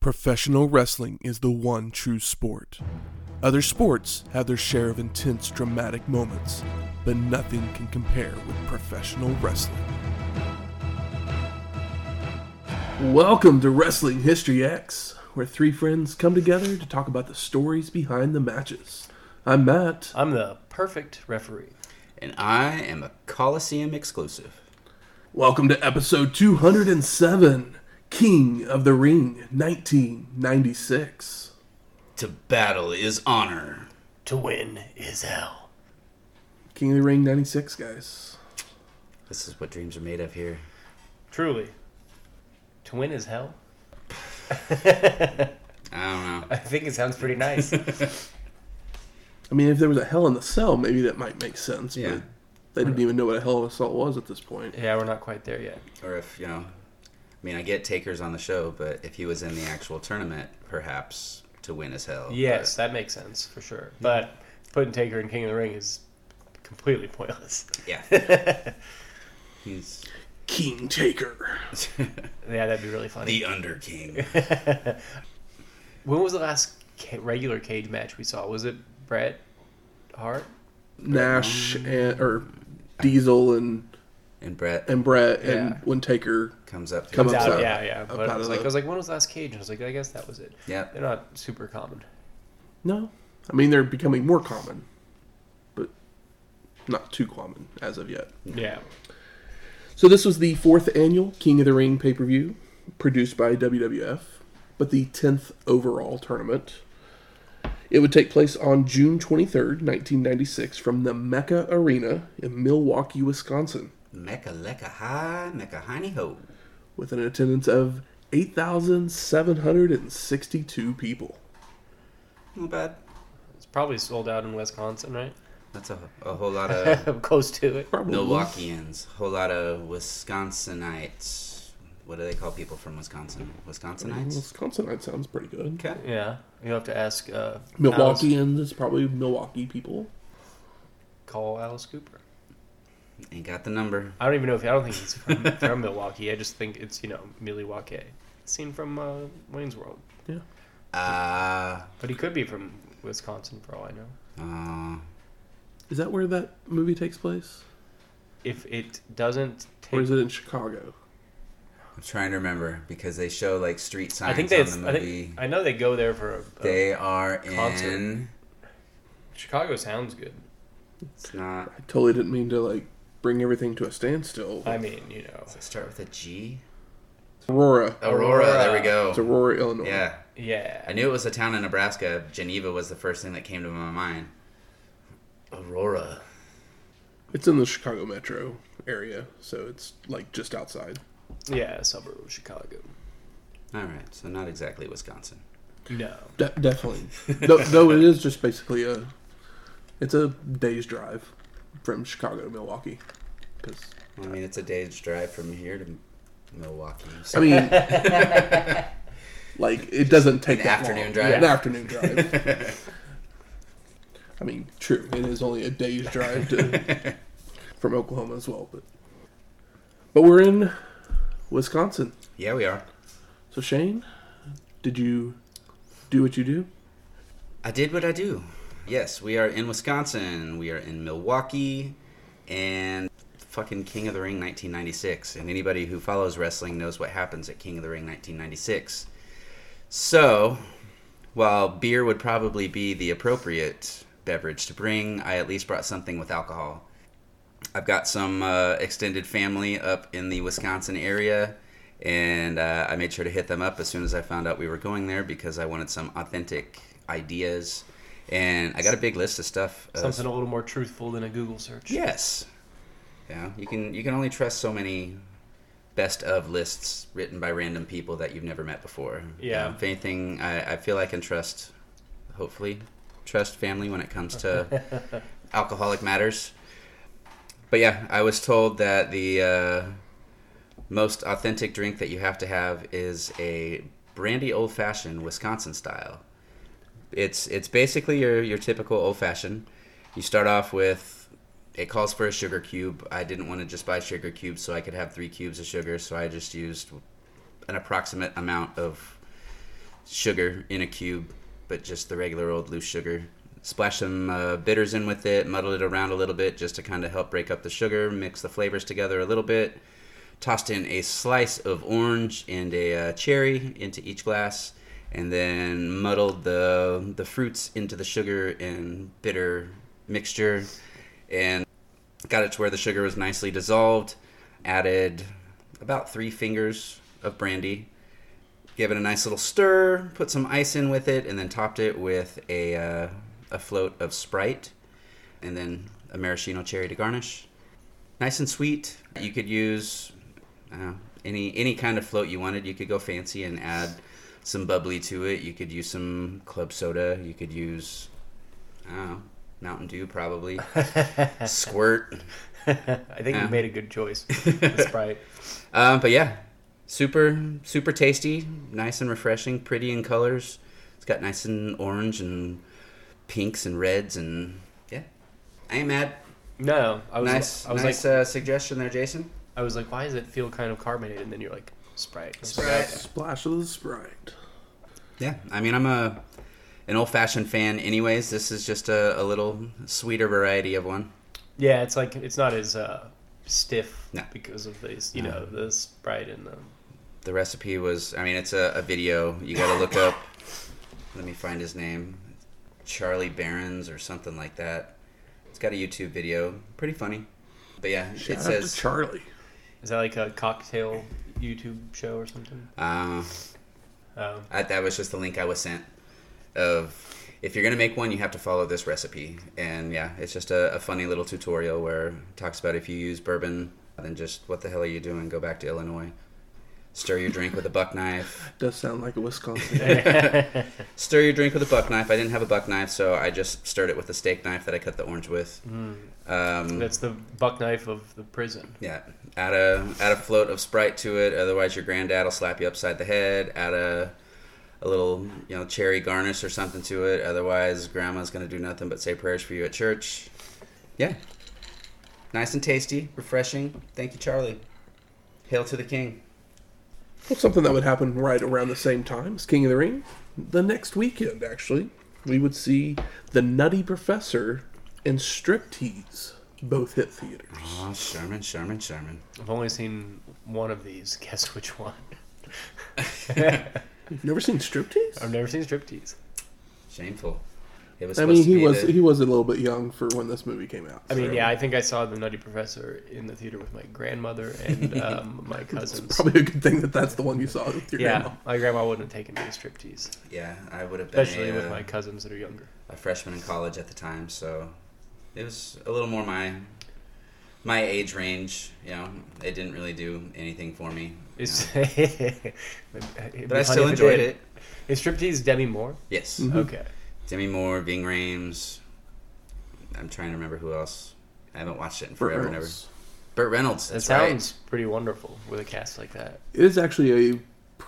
Professional wrestling is the one true sport. Other sports have their share of intense, dramatic moments, but nothing can compare with professional wrestling. Welcome to Wrestling History X, where three friends come together to talk about the stories behind the matches. I'm Matt. I'm the perfect referee. And I am a Coliseum exclusive. Welcome to episode 207 King of the Ring 1996. To battle is honor. To win is hell. King of the Ring 96, guys. This is what dreams are made of here. Truly. To win is hell? I don't know. I think it sounds pretty nice. I mean, if there was a Hell in the Cell, maybe that might make sense. Yeah. But they didn't even know what a Hell of a Cell was at this point. yeah, we're not quite there yet. Or if, you know, I mean, I get Taker's on the show, but if he was in the actual tournament, perhaps to win as hell. Yes, that makes sense for sure. But putting Taker in King of the Ring is completely pointless. Yeah. He's King Taker. Yeah, that'd be really funny. the Under King. When was the last regular cage match we saw? Was it Bret Hart? Nash and or Diesel and And Bret and Bret Yeah. and when Taker comes up. To Comes Out- out- yeah, yeah. But I was like, the- I was like, when was last cage? And I was like, I guess that was it. Yeah. They're not super common. No, I mean they're becoming more common, but not too common as of yet. Yeah. So this was the fourth annual King of the Ring pay per view, produced by WWF, but the tenth overall tournament. It would take place on June twenty third, nineteen ninety six, from the Mecca Arena in Milwaukee, Wisconsin, Mecca lecca high, mecca hiney ho. with an attendance of eight thousand seven hundred and sixty two people. Not bad. It's probably sold out in Wisconsin, right? That's a, a whole lot of Close to it. Probably. Milwaukeeans, whole lot of Wisconsinites. What do they call people from Wisconsin? Wisconsinites? Wisconsinite sounds pretty good. Okay. Yeah. You have to ask uh, Alice, Milwaukeeans is probably Milwaukee people. call Alice Cooper. Ain't got the number. I don't even know if I don't think he's from, from Milwaukee. I just think it's you know Milwaukee. Seen from uh, Wayne's World, Yeah. Uh, but he could be from Wisconsin for all I know. uh, Is that where that movie takes place? If it doesn't Or take, is it in Chicago? I'm trying to remember because they show like street signs I think they. on the I, think, I know they go there for. A, a- they are concert. in. Chicago sounds good. It's not. I totally didn't mean to like bring everything to a standstill. I mean, you know, Does it start with a G? Aurora. Aurora. There we go. It's Aurora, Illinois. Yeah, yeah. I knew it was a town in Nebraska. Geneva was the first thing that came to my mind. Aurora. It's in the Chicago metro area, so it's like just outside. Yeah, suburb of Chicago. All right, so not exactly Wisconsin. No. De- definitely. though, though it is just basically a, it's a day's drive from Chicago to Milwaukee. Because I mean, it's a day's drive from here to Milwaukee. So I mean, like it doesn't take An afternoon long. drive? An afternoon drive. I mean, true. It is only a day's drive to, from Oklahoma as well, but but we're in Wisconsin. yeah, we are. So Shane, did you do what you do? I did what I do. Yes, we are in Wisconsin. We are in Milwaukee, and fucking King of the Ring 1996. And anybody who follows wrestling knows what happens at King of the Ring 1996. So, while beer would probably be the appropriate beverage to bring, I at least brought something with alcohol. I've got some uh, extended family up in the Wisconsin area, and uh, I made sure to hit them up as soon as I found out we were going there because I wanted some authentic ideas. And I got a big list of stuff. uh, Something a little more truthful than a Google search. Yes. Yeah, you can you can only trust so many best of lists written by random people that you've never met before. Yeah. Um, if anything, I, I feel I can trust, hopefully, trust family when it comes to alcoholic matters. But yeah, I was told that the uh, most authentic drink that you have to have is a brandy old fashioned Wisconsin style. It's it's basically your your typical old fashioned. You start off with it calls for a sugar cube. I didn't want to just buy sugar cubes so I could have three cubes of sugar, so I just used an approximate amount of sugar in a cube, but just the regular old loose sugar. Splash some uh, bitters in with it, muddle it around a little bit just to kind of help break up the sugar, mix the flavors together a little bit. Tossed in a slice of orange and a uh, cherry into each glass, and then muddled the the fruits into the sugar and bitter mixture, and got it to where the sugar was nicely dissolved. Added about three fingers of brandy, gave it a nice little stir, put some ice in with it, and then topped it with a uh, a float of Sprite, and then a maraschino cherry to garnish. Nice and sweet. You could use uh, any any kind of float you wanted. You could go fancy and add some bubbly to it. You could use some club soda. You could use I don't know, Mountain Dew probably. Squirt. I think Yeah. you made a good choice. Sprite. Um, but yeah, super super tasty, nice and refreshing, pretty in colors. It's got nice and orange and pinks and reds and yeah. I ain't mad. No, I was nice I was nice like uh, suggestion there, Jason. I was like, why does it feel kind of carbonated? And then you're like, Sprite. I was like, Sprite. Splash of the Sprite. Yeah, I mean I'm a an old fashioned fan. Anyways, this is just a, a little sweeter variety of one. Yeah, it's like it's not as uh, stiff No. because of these, you No. know, the Sprite and the. The recipe was I mean it's a, a video. You got to look up. Let me find his name. Charlie Barons or something like that. It's got a YouTube video. Pretty funny. But yeah, Shout it says Charlie. Is that like a cocktail YouTube show or something? uh, Um, I, that was just the link I was sent of if you're gonna make one, you have to follow this recipe. And yeah, it's just a, a funny little tutorial where it talks about if you use bourbon, then just what the hell are you doing? Go back to Illinois. Stir your drink with a buck knife. Does sound like a Wisconsin. Stir your drink with a buck knife. I didn't have a buck knife, so I just stirred it with a steak knife that I cut the orange with. mm, Um, that's the buck knife of the prison. Yeah, add a add a float of Sprite to it. Otherwise, your granddad will slap you upside the head. Add a a little you know cherry garnish or something to it. Otherwise, grandma's gonna do nothing but say prayers for you at church. Yeah, nice and tasty, refreshing. Thank you, Charlie. Hail to the king. well, something that would happen right around the same time as King of the Ring. The next weekend, actually, we would see The Nutty Professor and Striptease both hit theaters. Oh, Sherman, Sherman, Sherman. I've only seen one of these. Guess which one? You've never seen Striptease? I've never seen striptease. Shameful. It was. I mean, he was the- he was a little bit young for when this movie came out. I mean, so yeah, I think I saw the Nutty Professor in the theater with my grandmother and um, my it's cousins. probably a good thing that that's the one you saw with your yeah, grandma. my grandma wouldn't have taken me to striptease, Yeah, I would have been especially a, with uh, my cousins that are younger. a freshman in college at the time, so it was a little more my my age range. You know, it didn't really do anything for me. you Is, know. but But I still enjoyed it. Is striptease Demi Moore? Yes, Mhm. Okay. Demi Moore, Ving Rhames. I'm trying to remember who else. I haven't watched it in Burt forever and ever. Reynolds. Burt Reynolds. That That's sounds pretty wonderful with a cast like that. It is actually a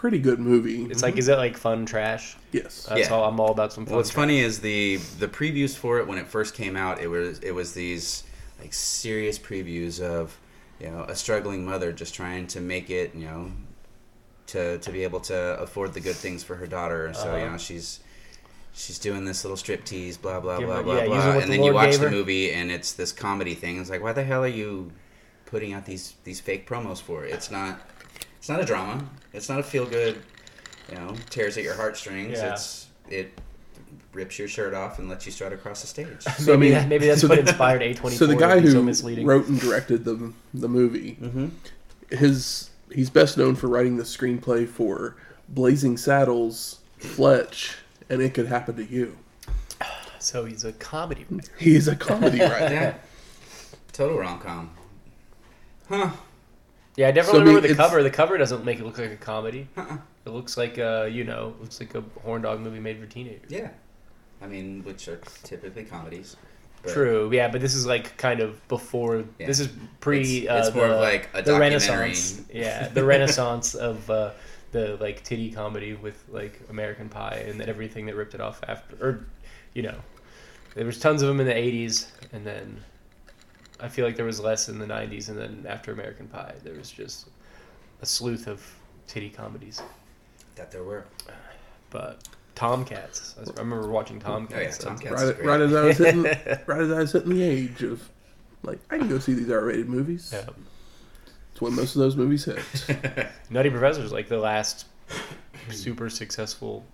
pretty good movie. It's like, is it like fun trash? yes. That's Yeah. all. I'm all about some fun. What's trash. funny is the the previews for it when it first came out. It was it was these like serious previews of you know a struggling mother just trying to make it. You know, to to be able to afford the good things for her daughter. So you Uh-huh. know she's she's doing this little strip tease, blah blah Give blah her- blah yeah, using blah. what And the then you Lord watch gave the her. movie and it's this comedy thing. It's like why the hell are you putting out these these fake promos for? It? It's not it's not a drama. It's not a feel good. You know, tears at your heartstrings. Yeah. It's it rips your shirt off and lets you strut across the stage. So, I maybe, mean, that- maybe that's so what the- inspired A twenty. So the guy be so who wrote and directed the the movie, mm-hmm. his he's best known for writing the screenplay for Blazing Saddles, Fletch, and It Could Happen to You. so he's a comedy writer. He's a comedy writer. Yeah. Total rom com. Huh. Yeah, I definitely So, I mean, remember the cover. The cover doesn't make it look like a comedy. Uh-uh. It looks like a, you know, looks like a horn dog movie made for teenagers. Yeah. I mean, which are typically comedies. but True, yeah, but this is like kind of before. Yeah. This is pre. It's- uh, it's more the, of like a the. Renaissance. Yeah, the Renaissance of uh, the like titty comedy with like American Pie and then everything that ripped it off after, or you know, there was tons of them in the '80s, and then I feel like there was less in the '90s, and then after American Pie, there was just a sleuth of titty comedies. That there were. But Tomcats. I remember watching Tomcats. Oh, yeah, Tomcats. Right, right as I was hitting, right as I was hitting the age of, like, I can go see these R-rated movies. Yeah. It's when most of those movies hit. Nutty Professor is like the last super successful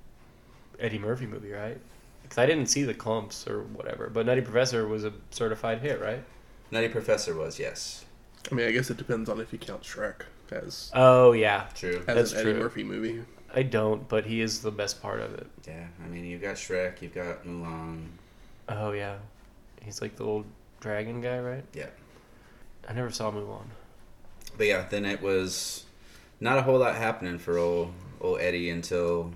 Eddie Murphy movie, right? Because I didn't see the Klumps or whatever, but Nutty Professor was a certified hit, right? Nutty Professor was yes, I mean, I guess it depends on if you count Shrek as Oh yeah, true. as That's an Eddie true. Murphy movie. I don't, but he is the best part of it. Yeah, I mean you've got Shrek, you've got Mulan. Oh yeah, he's like the old dragon guy, right? Yeah. I never saw Mulan. But yeah, then it was not a whole lot happening for old old Eddie until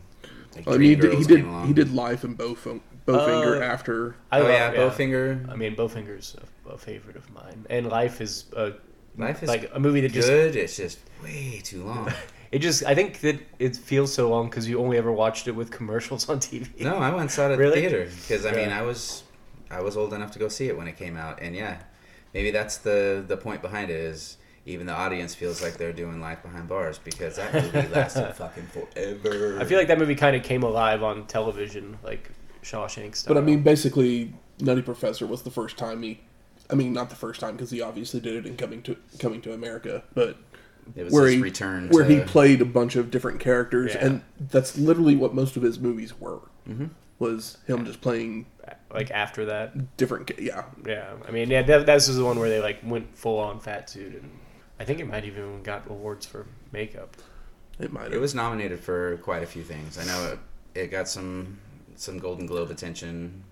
like, I mean, he did, Dreamgirls he did came along. he did Life and Bowf- Bowfinger Uh, after. I oh love, yeah, Bowfinger. I mean, Bowfinger's a, a favorite of mine, and Life is a Life is like a movie that just Good. It's just way too long. it just I think that it feels so long because you only ever watched it with commercials on TV. no, I went and saw it at Really? the theater because I mean I was I was old enough to go see it when it came out, and yeah, maybe that's the the point behind it is even the audience feels like they're doing life behind bars because that movie lasted fucking forever. I feel like that movie kind of came alive on television, like Shawshank style. But I mean, basically, Nutty Professor was the first time he. I mean, not the first time because he obviously did it in coming to coming to America, but it was where his he return where to, he played a bunch of different characters, Yeah. and that's literally what most of his movies were. Mhm. Was him just playing like after that, different? Yeah, yeah. I mean, yeah, that, this is the one where they like went full on fat suit, and I think it might even got awards for makeup. it might have. It was nominated for quite a few things. I know it, it got some some Golden Globe attention.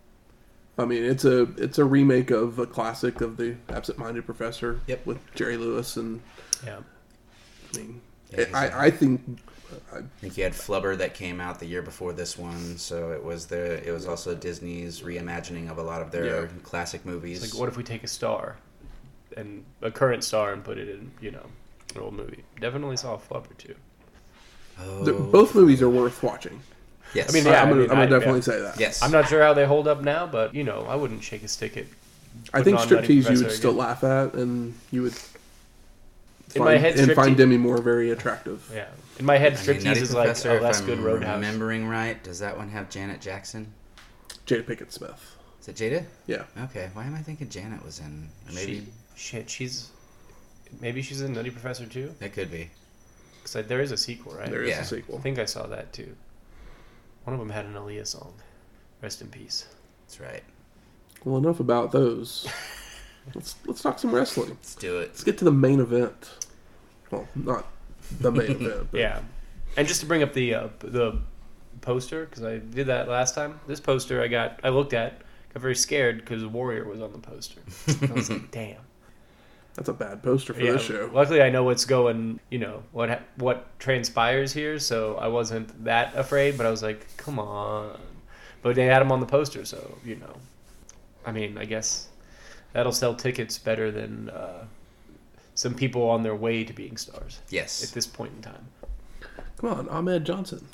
I mean, it's a it's a remake of a classic of the Absent-Minded Professor. Yep. With Jerry Lewis and Yeah, I mean, Yeah, he's I, a- I think I think you had Flubber that came out the year before this one, so it was the it was also Disney's reimagining of a lot of their Yeah. classic movies. it's like what if we take a star, and a current star, and put it in you know an old movie? Definitely saw Flubber too. oh, the, both movies are worth watching. Yes, I mean, I- Yeah, I'm gonna, mean, gonna definitely yeah. say that. yes. I'm not sure how they hold up now, but you know, I wouldn't shake a stick at. I think Putting on Striptease you Professor would still laugh at, and you would In find, my head, and find Demi Moore very attractive. Yeah, in my head, I mean, Striptease Nutty is like Professor, oh, a if less I'm good Roadhouse. Remembering right, does that one have Janet Jackson? Jada Pinkett Smith. Is it Jada? Yeah. Okay, why am I thinking Janet was in? Or maybe She- shit, she's maybe she's in Nutty Professor too. it could be. Because there is a sequel, right? There is Yeah. a sequel. I think I saw that too. One of them had an Aaliyah song. Rest in peace. That's right. Well, enough about those. let's let's talk some wrestling. Let's do it. Let's get to the main event. Well, not the main event. But Yeah, and just to bring up the uh, the poster because I did that last time. This poster I got, I looked at, got very scared because Warrior was on the poster. I was like, damn. That's a bad poster for Yeah, this show. Luckily, I know what's going. You know what what transpires here, so I wasn't that afraid. But I was like, "Come on!" But they had him on the poster, so you know. I mean, I guess that'll sell tickets better than uh, some people on their way to being stars Yes. at this point in time. Come on, Ahmed Johnson.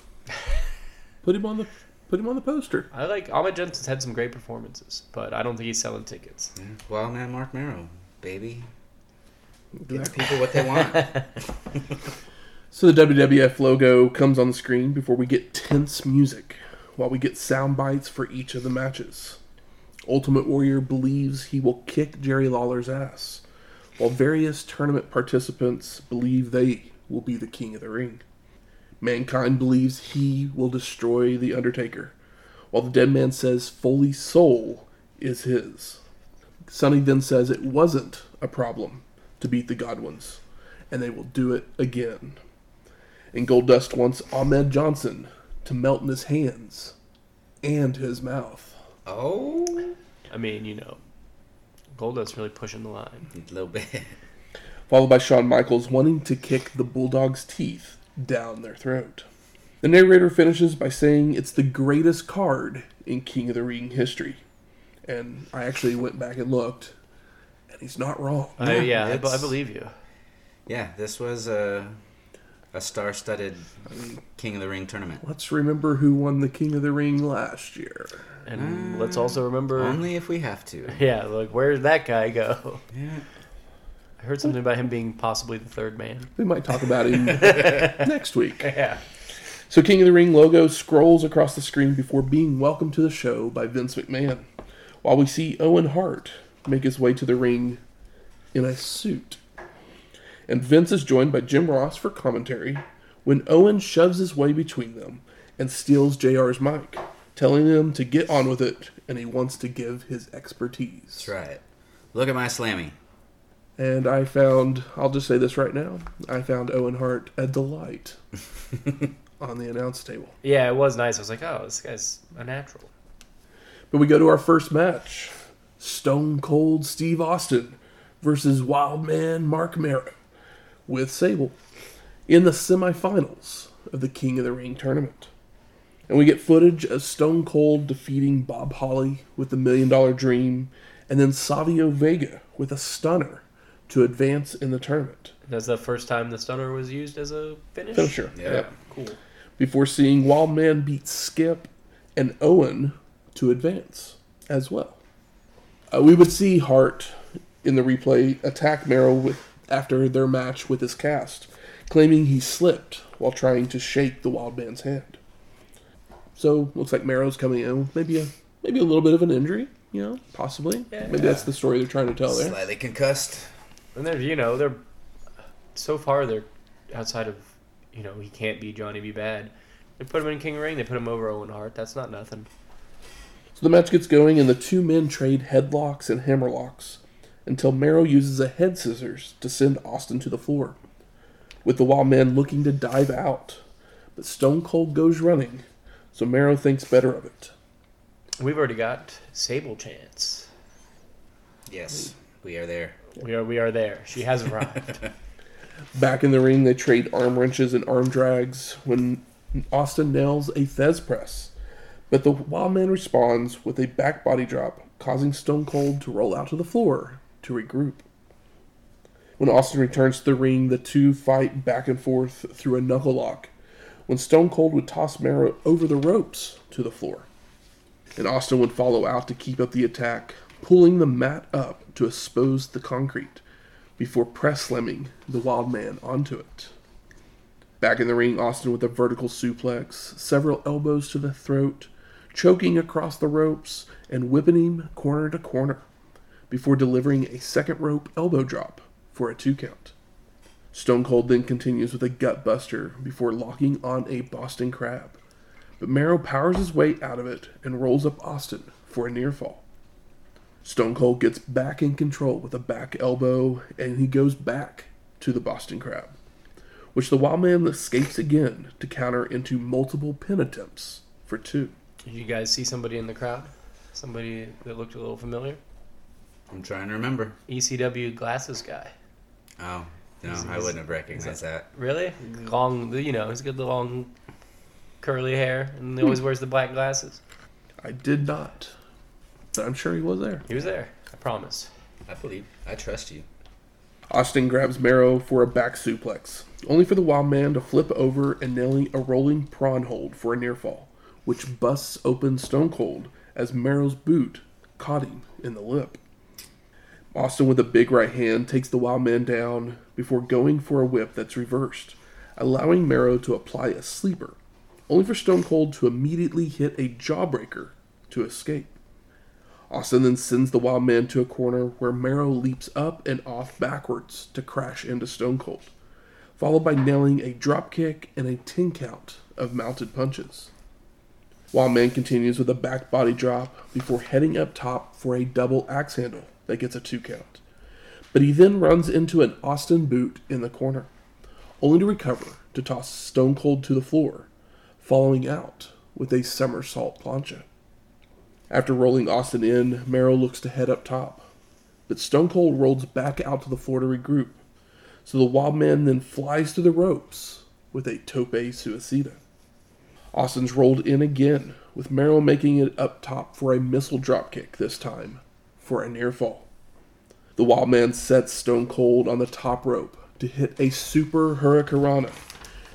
Put him on the put him on the poster. I like Ahmed Johnson's had some great performances, but I don't think he's selling tickets. Yeah. Wild Man Marc Mero, baby. Give Exactly. people what they want. So the WWF logo comes on the screen before we get tense music, while we get sound bites for each of the matches. Ultimate Warrior believes he will kick Jerry Lawler's ass, while various tournament participants believe they will be the king of the ring. Mankind believes he will destroy The Undertaker, while the dead man says Foley's soul is his. Sunny then says it wasn't a problem to beat the Godwinns, and they will do it again. And Goldust wants Ahmed Johnson to melt in his hands and his mouth. oh, I mean, you know, Goldust's really pushing the line. a little bit. Followed by Shawn Michaels wanting to kick the Bulldog's teeth down their throat. The narrator finishes by saying it's the greatest card in King of the Ring history. And I actually went back and looked, and he's not wrong. I, Yeah, yeah, I, be- I it's- believe you. Yeah, this was a a star-studded King of the Ring tournament. Let's remember who won the King of the Ring last year. And let's also uh, remember. Only if we have to. Yeah, like where'd that guy go? Yeah. I heard something about him being possibly the third man. We might talk about him next week. Yeah. So King of the Ring logo scrolls across the screen before being welcomed to the show by Vince McMahon, while we see Owen Hart make his way to the ring in a suit. And Vince is joined by Jim Ross for commentary when Owen shoves his way between them and steals JR's mic, telling him to get on with it and he wants to give his expertise. That's right. Look at my slammy. And I found, I'll just say this right now, I found Owen Hart a delight on the announce table. Yeah, it was nice. I was like, oh, this guy's a natural. But we go to our first match Stone Cold Steve Austin versus Wildman Marc Mero with Sable in the semifinals of the King of the Ring tournament. And we get footage of Stone Cold defeating Bob Holly with the Million Dollar Dream and then Savio Vega with a stunner to advance in the tournament. That's the first time the stunner was used as a finish. Finisher. Yeah. Yep. Cool. Before seeing Wildman beat Skip and Owen to advance as well. Uh, we would see Hart in the replay attack Mero with, after their match with his cast, claiming he slipped while trying to shake the wild man's hand. So looks like Mero's coming in with maybe a maybe a little bit of an injury, you know, possibly. Yeah. Maybe that's the story they're trying to tell there. Slightly concussed. And they're, you know, they're so far they're outside of, you know, he can't be Johnny B. Badd. They put him in King of the Ring. They put him over Owen Hart. That's not nothing. So the match gets going, and the two men trade headlocks and hammerlocks until Mero uses a head scissors to send Austin to the floor, with the Wild Man looking to dive out. But Stone Cold goes running, so Mero thinks better of it. We've already got Sable Chance. Yes, we are there. We are we are there. She has arrived. Back in the ring, they trade arm wrenches and arm drags when Austin nails a Thesz press. But the Wild Man responds with a back body drop, causing Stone Cold to roll out to the floor to regroup. When Austin returns to the ring, the two fight back and forth through a knuckle lock, when Stone Cold would toss Mero over the ropes to the floor. And Austin would follow out to keep up the attack, pulling the mat up to expose the concrete before press slamming the wild man onto it. Back in the ring, Austin with a vertical suplex, several elbows to the throat, choking across the ropes, and whipping him corner to corner before delivering a second rope elbow drop for a two count. Stone Cold then continues with a gut buster before locking on a Boston Crab. But Mero powers his way out of it and rolls up Austin for a near fall. Stone Cold gets back in control with a back elbow and he goes back to the Boston Crab, which the Wild Man escapes again to counter into multiple pin attempts for two. Did you guys see somebody in the crowd? Somebody that looked a little familiar? I'm trying to remember. ECW glasses guy. Oh, no, Is- I wouldn't have recognized that. Really? Mm. Long, you know, he's got the long curly hair, and he always hmm. wears the black glasses. I did not, but I'm sure he was there. He was there. I promise. I believe. I trust you. Austin grabs Mero for a back suplex, only for the Wild Man to flip over and nailing a rolling prawn hold for a near fall, which busts open Stone Cold as Mero's boot caught him in the lip. Austin, with a big right hand, takes the Wild Man down before going for a whip that's reversed, allowing Mero to apply a sleeper, only for Stone Cold to immediately hit a jawbreaker to escape. Austin then sends the Wild Man to a corner where Mero leaps up and off backwards to crash into Stone Cold, followed by nailing a drop kick and a 10 count of mounted punches. Wild Man continues with a back body drop before heading up top for a double axe handle that gets a 2 count. But he then runs into an Austin boot in the corner, only to recover to toss Stone Cold to the floor, following out with a somersault plancha. After rolling Austin in, Mero looks to head up top, but Stone Cold rolls back out to the floor to regroup. So the Wild Man then flies to the ropes with a tope suicida. Austin's rolled in again, with Mero making it up top for a missile dropkick this time for a near fall. The Wild Man sets Stone Cold on the top rope to hit a super hurricanrana,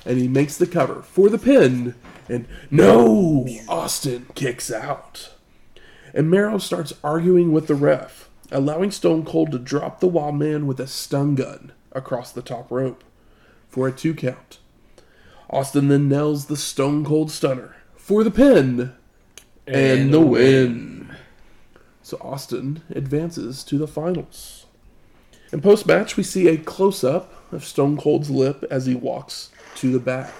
and he makes the cover for the pin, and no! Austin kicks out and Mero starts arguing with the ref, allowing Stone Cold to drop the Wild Man with a stun gun across the top rope for a two count. Austin then nails the Stone Cold Stunner for the pin and, the win. So Austin advances to the finals. In post match, we see a close up of Stone Cold's lip as he walks to the back.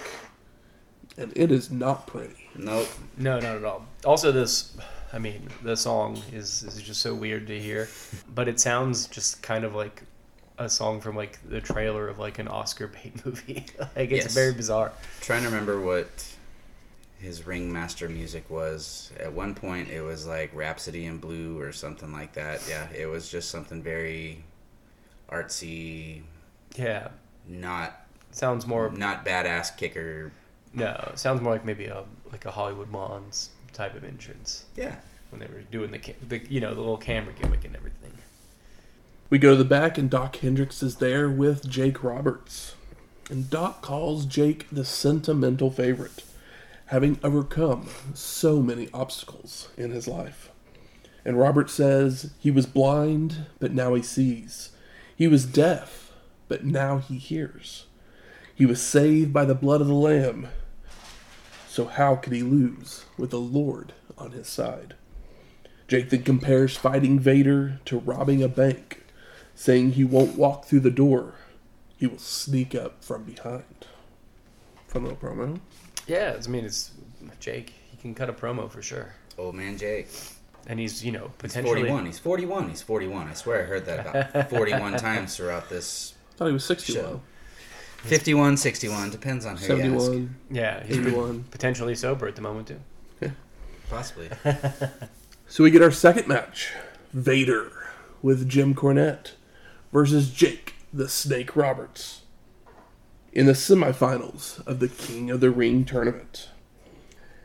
And it is not pretty. Nope. No, not at all. Also, this, I mean, the song is, is just so weird to hear, but it sounds just kind of like a song from like the trailer of like an Oscar bait movie. like it's Yes. very bizarre. Trying to remember what his ringmaster music was. At one point, it was like Rhapsody in Blue or something like that. Yeah, it was just something very artsy, Yeah, not sounds more not badass kicker. no, sounds more like maybe a like a Hollywood Mons type of entrance Yeah. when they were doing the the you know the little camera gimmick and everything. We go to the back, and Dok Hendrix is there with Jake Roberts. And Doc calls Jake the sentimental favorite, having overcome so many obstacles in his life. And Robert says he was blind, but now he sees. He was deaf, but now he hears. He was saved by the blood of the Lamb. So how could he lose with the Lord on his side? Jake then compares fighting Vader to robbing a bank saying he won't walk through the door. He will sneak up from behind. Fun little promo. Yeah, I mean it's Jake. He can cut a promo for sure, Old man Jake. and he's you know He's potentially 41. He's 41. He's 41. I swear I heard that about 41 times throughout this. I thought he was 61. Show. 51, 61. Depends on who you ask. 71, yeah he's 81. potentially sober at the moment too. Yeah. Possibly. So we get our second match Vader with Jim Cornette versus Jake the Snake Roberts in the semifinals of the King of the Ring tournament.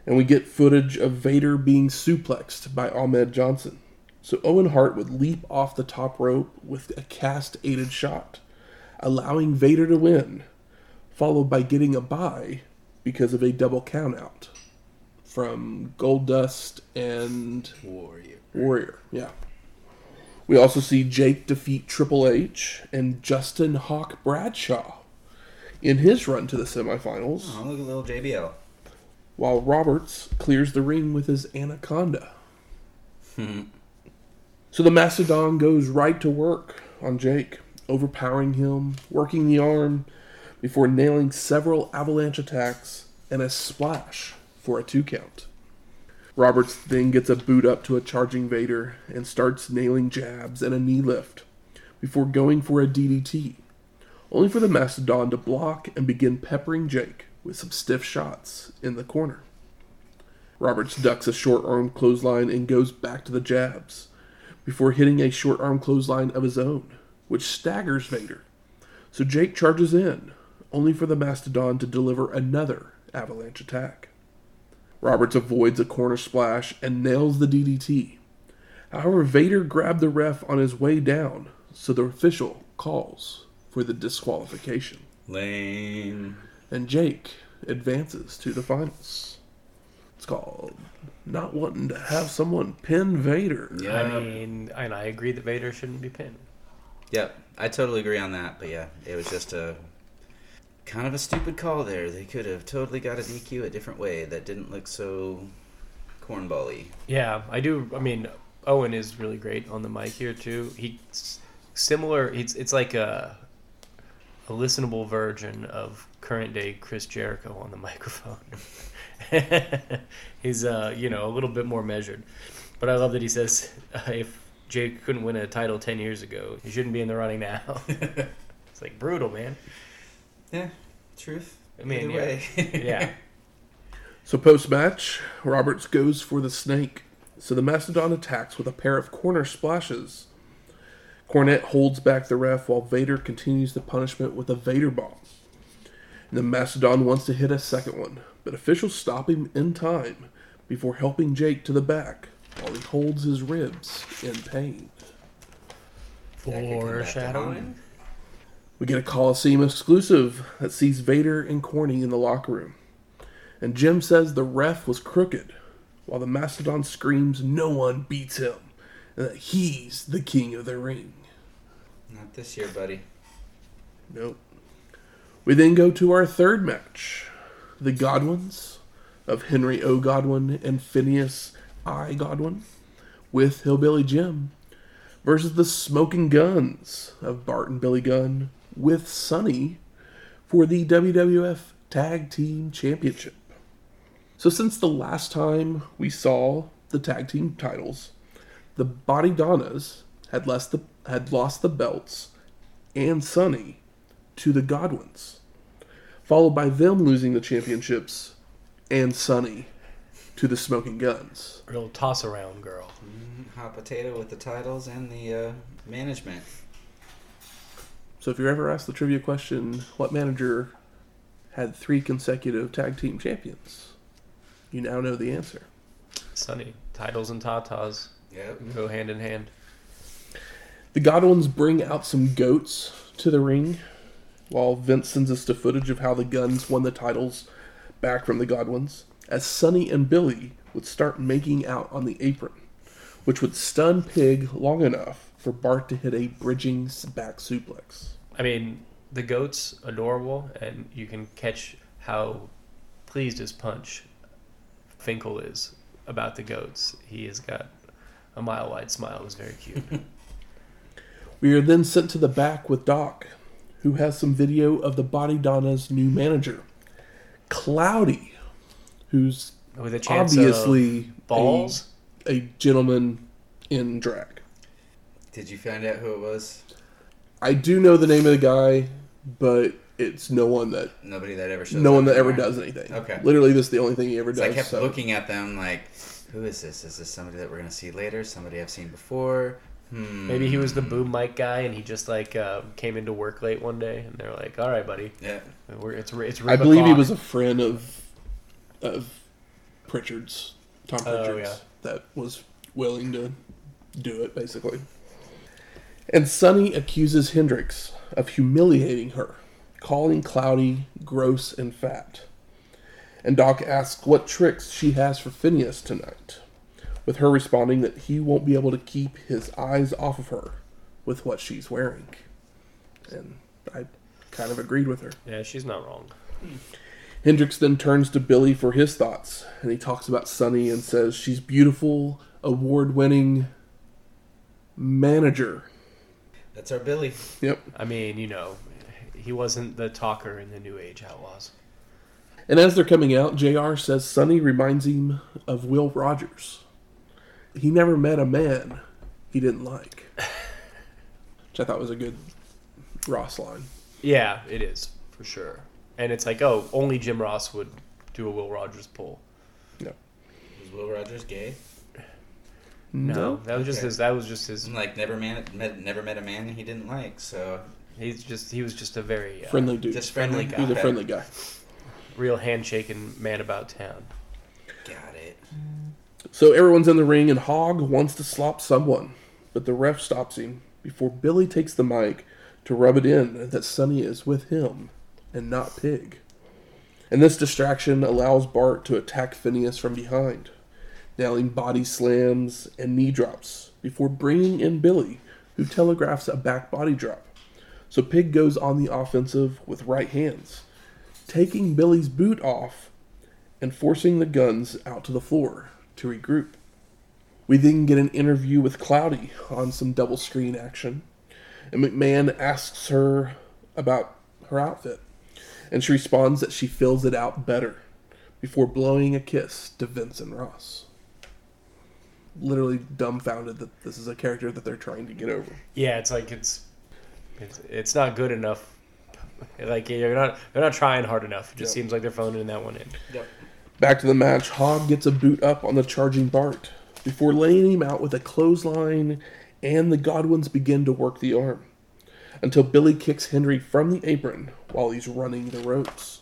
And we get footage of Vader being suplexed by Ahmed Johnson. So Owen Hart would leap off the top rope with a cast aided shot, allowing Vader to win, followed by getting a bye because of a double countout from Goldust and Warrior. Warrior, yeah. We also see Jake defeat Triple H and Justin Hawk Bradshaw in his run to the semifinals, Oh, look at little JBL. while Roberts clears the ring with his Anaconda. Hmm. so the Mastodon goes right to work on Jake, overpowering him, working the arm, before nailing several avalanche attacks and a splash for a two count. Roberts then gets a boot up to a charging Vader and starts nailing jabs and a knee lift before going for a DDT, only for the Mastodon to block and begin peppering Jake with some stiff shots in the corner. Roberts ducks a short arm clothesline and goes back to the jabs before hitting a short arm clothesline of his own, which staggers Vader. So Jake charges in, only for the Mastodon to deliver another avalanche attack. Roberts avoids a corner splash and nails the DDT. However, Vader grabbed the ref on his way down, so the official calls for the disqualification. Lame. And Jake advances to the finals. It's called not wanting to have someone pin Vader. Yeah. I mean, and I agree that Vader shouldn't be pinned. Yep, I totally agree on that. But yeah, it was just a kind of a stupid call there. They could have totally got a DQ a different way that didn't look so cornbally. Yeah, I do. I mean, Owen is really great on the mic here too. He's similar. It's it's like a a listenable version of current day Chris Jericho on the microphone. He's uh you know a little bit more measured, but I love that he says uh, if Jake couldn't win a title ten years ago, he shouldn't be in the running now. it's like brutal, man. Yeah, truth. I mean, Either yeah. way. Yeah. So post match, Roberts goes for the snake. So the Mastodon attacks with a pair of corner splashes. Cornette holds back the ref while Vader continues the punishment with a Vader bomb. And the Mastodon wants to hit a second one, but officials stop him in time before helping Jake to the back while he holds his ribs in pain. That could come back to haunt Foreshadowing. We get a Coliseum exclusive that sees Vader and Corny in the locker room. And Jim says the ref was crooked, while the Mastodon screams no one beats him, and that he's the king of the ring. Not this year, buddy. Nope. We then go to our third match the Godwinns of Henry O. Godwinn and Phineas I. Godwinn with Hillbilly Jim versus the Smoking Gunns of Bart and Billy Gunn with Sunny for the WWF Tag Team Championship. So, since the last time we saw the tag team titles, the Body Donnas had, lost the, had lost the belts and Sunny to the Godwinns, followed by them losing the championships and Sunny to the Smoking Gunns. Real toss around girl. Hot potato with the titles and the uh, management. So if you're ever asked the trivia question, what manager had three consecutive tag team champions? You now know the answer. Sunny. Titles and tatas Yep. go hand in hand. The Godwinns bring out some goats to the ring, while Vince sends us to footage of how the Guns won the titles back from the Godwinns, as Sunny and Billy would start making out on the apron, which would stun Pig long enough for Bart to hit a bridging back suplex. I mean, the goat's adorable, and you can catch how pleased as punch Finkel is about the goats. He has got a mile wide smile. It was very cute. We are then sent to the back with Dok, who has some video of the Body Donna's new manager, Cloudy, who's With a chance obviously of balls. a, a gentleman in drag. Did you find out who it was? I do know the name of the guy, but it's no one that Nobody that ever shows no one up that ever anymore? does anything. Okay. literally, this is the only thing he ever does. I kept so- looking at them like, who is this? Is this somebody that we're gonna see later? Somebody I've seen before? Hmm. Maybe he was the boom mic guy, and he just like uh, came into work late one day, and they're like, "All right, buddy, Yeah. we're, it's it's." I believe he was a friend of of Pritchard's, Tom Oh, Pritchard's, yeah. that was willing to do it, basically. And Sunny accuses Hendrix of humiliating her, calling Cloudy gross and fat. And Dok asks what tricks she has for Phineas tonight, with her responding that he won't be able to keep his eyes off of her with what she's wearing. And I kind of agreed with her. Yeah, she's not wrong. Hendrix then turns to Billy for his thoughts, and he talks about Sunny and says she's beautiful, award-winning manager. That's our Billy. Yep. I mean, you know, he wasn't the talker in the New Age Outlaws. And as they're coming out, JR says Sunny reminds him of Will Rogers. He never met a man he didn't like. Which I thought was a good Ross line. Yeah, it is for sure. And it's like, oh, only Jim Ross would do a Will Rogers pull. No. Was Will Rogers gay? No, that was just Okay. his. That was just his. I'm like never man met never met a man he didn't like. So He's just. He was just a very uh, Friendly dude. just friendly Friendly guy. He's a friendly guy. real handshaking man about town. Got it. So everyone's in the ring, and Hog wants to slop someone, but the ref stops him before Billy takes the mic to rub it in that Sunny is with him and not Pig. And this distraction allows Bart to attack Phineas from behind, nailing body slams and knee drops before bringing in Billy, who telegraphs a back body drop. So Pig goes on the offensive with right hands, taking Billy's boot off and forcing the guns out to the floor to regroup. We then get an interview with Cloudy on some double screen action, and McMahon asks her about her outfit, and she responds that she fills it out better before blowing a kiss to Vince and Ross. Literally dumbfounded that this is a character that they're trying to get over. Yeah, it's like it's, it's it's not good enough. Like you're not they're not trying hard enough. It just Yep. seems like they're phoning that one in. Yep. Back to the match, Hog gets a boot up on the charging Bart before laying him out with a clothesline, and the Godwinns begin to work the arm until Billy kicks Henry from the apron while he's running the ropes.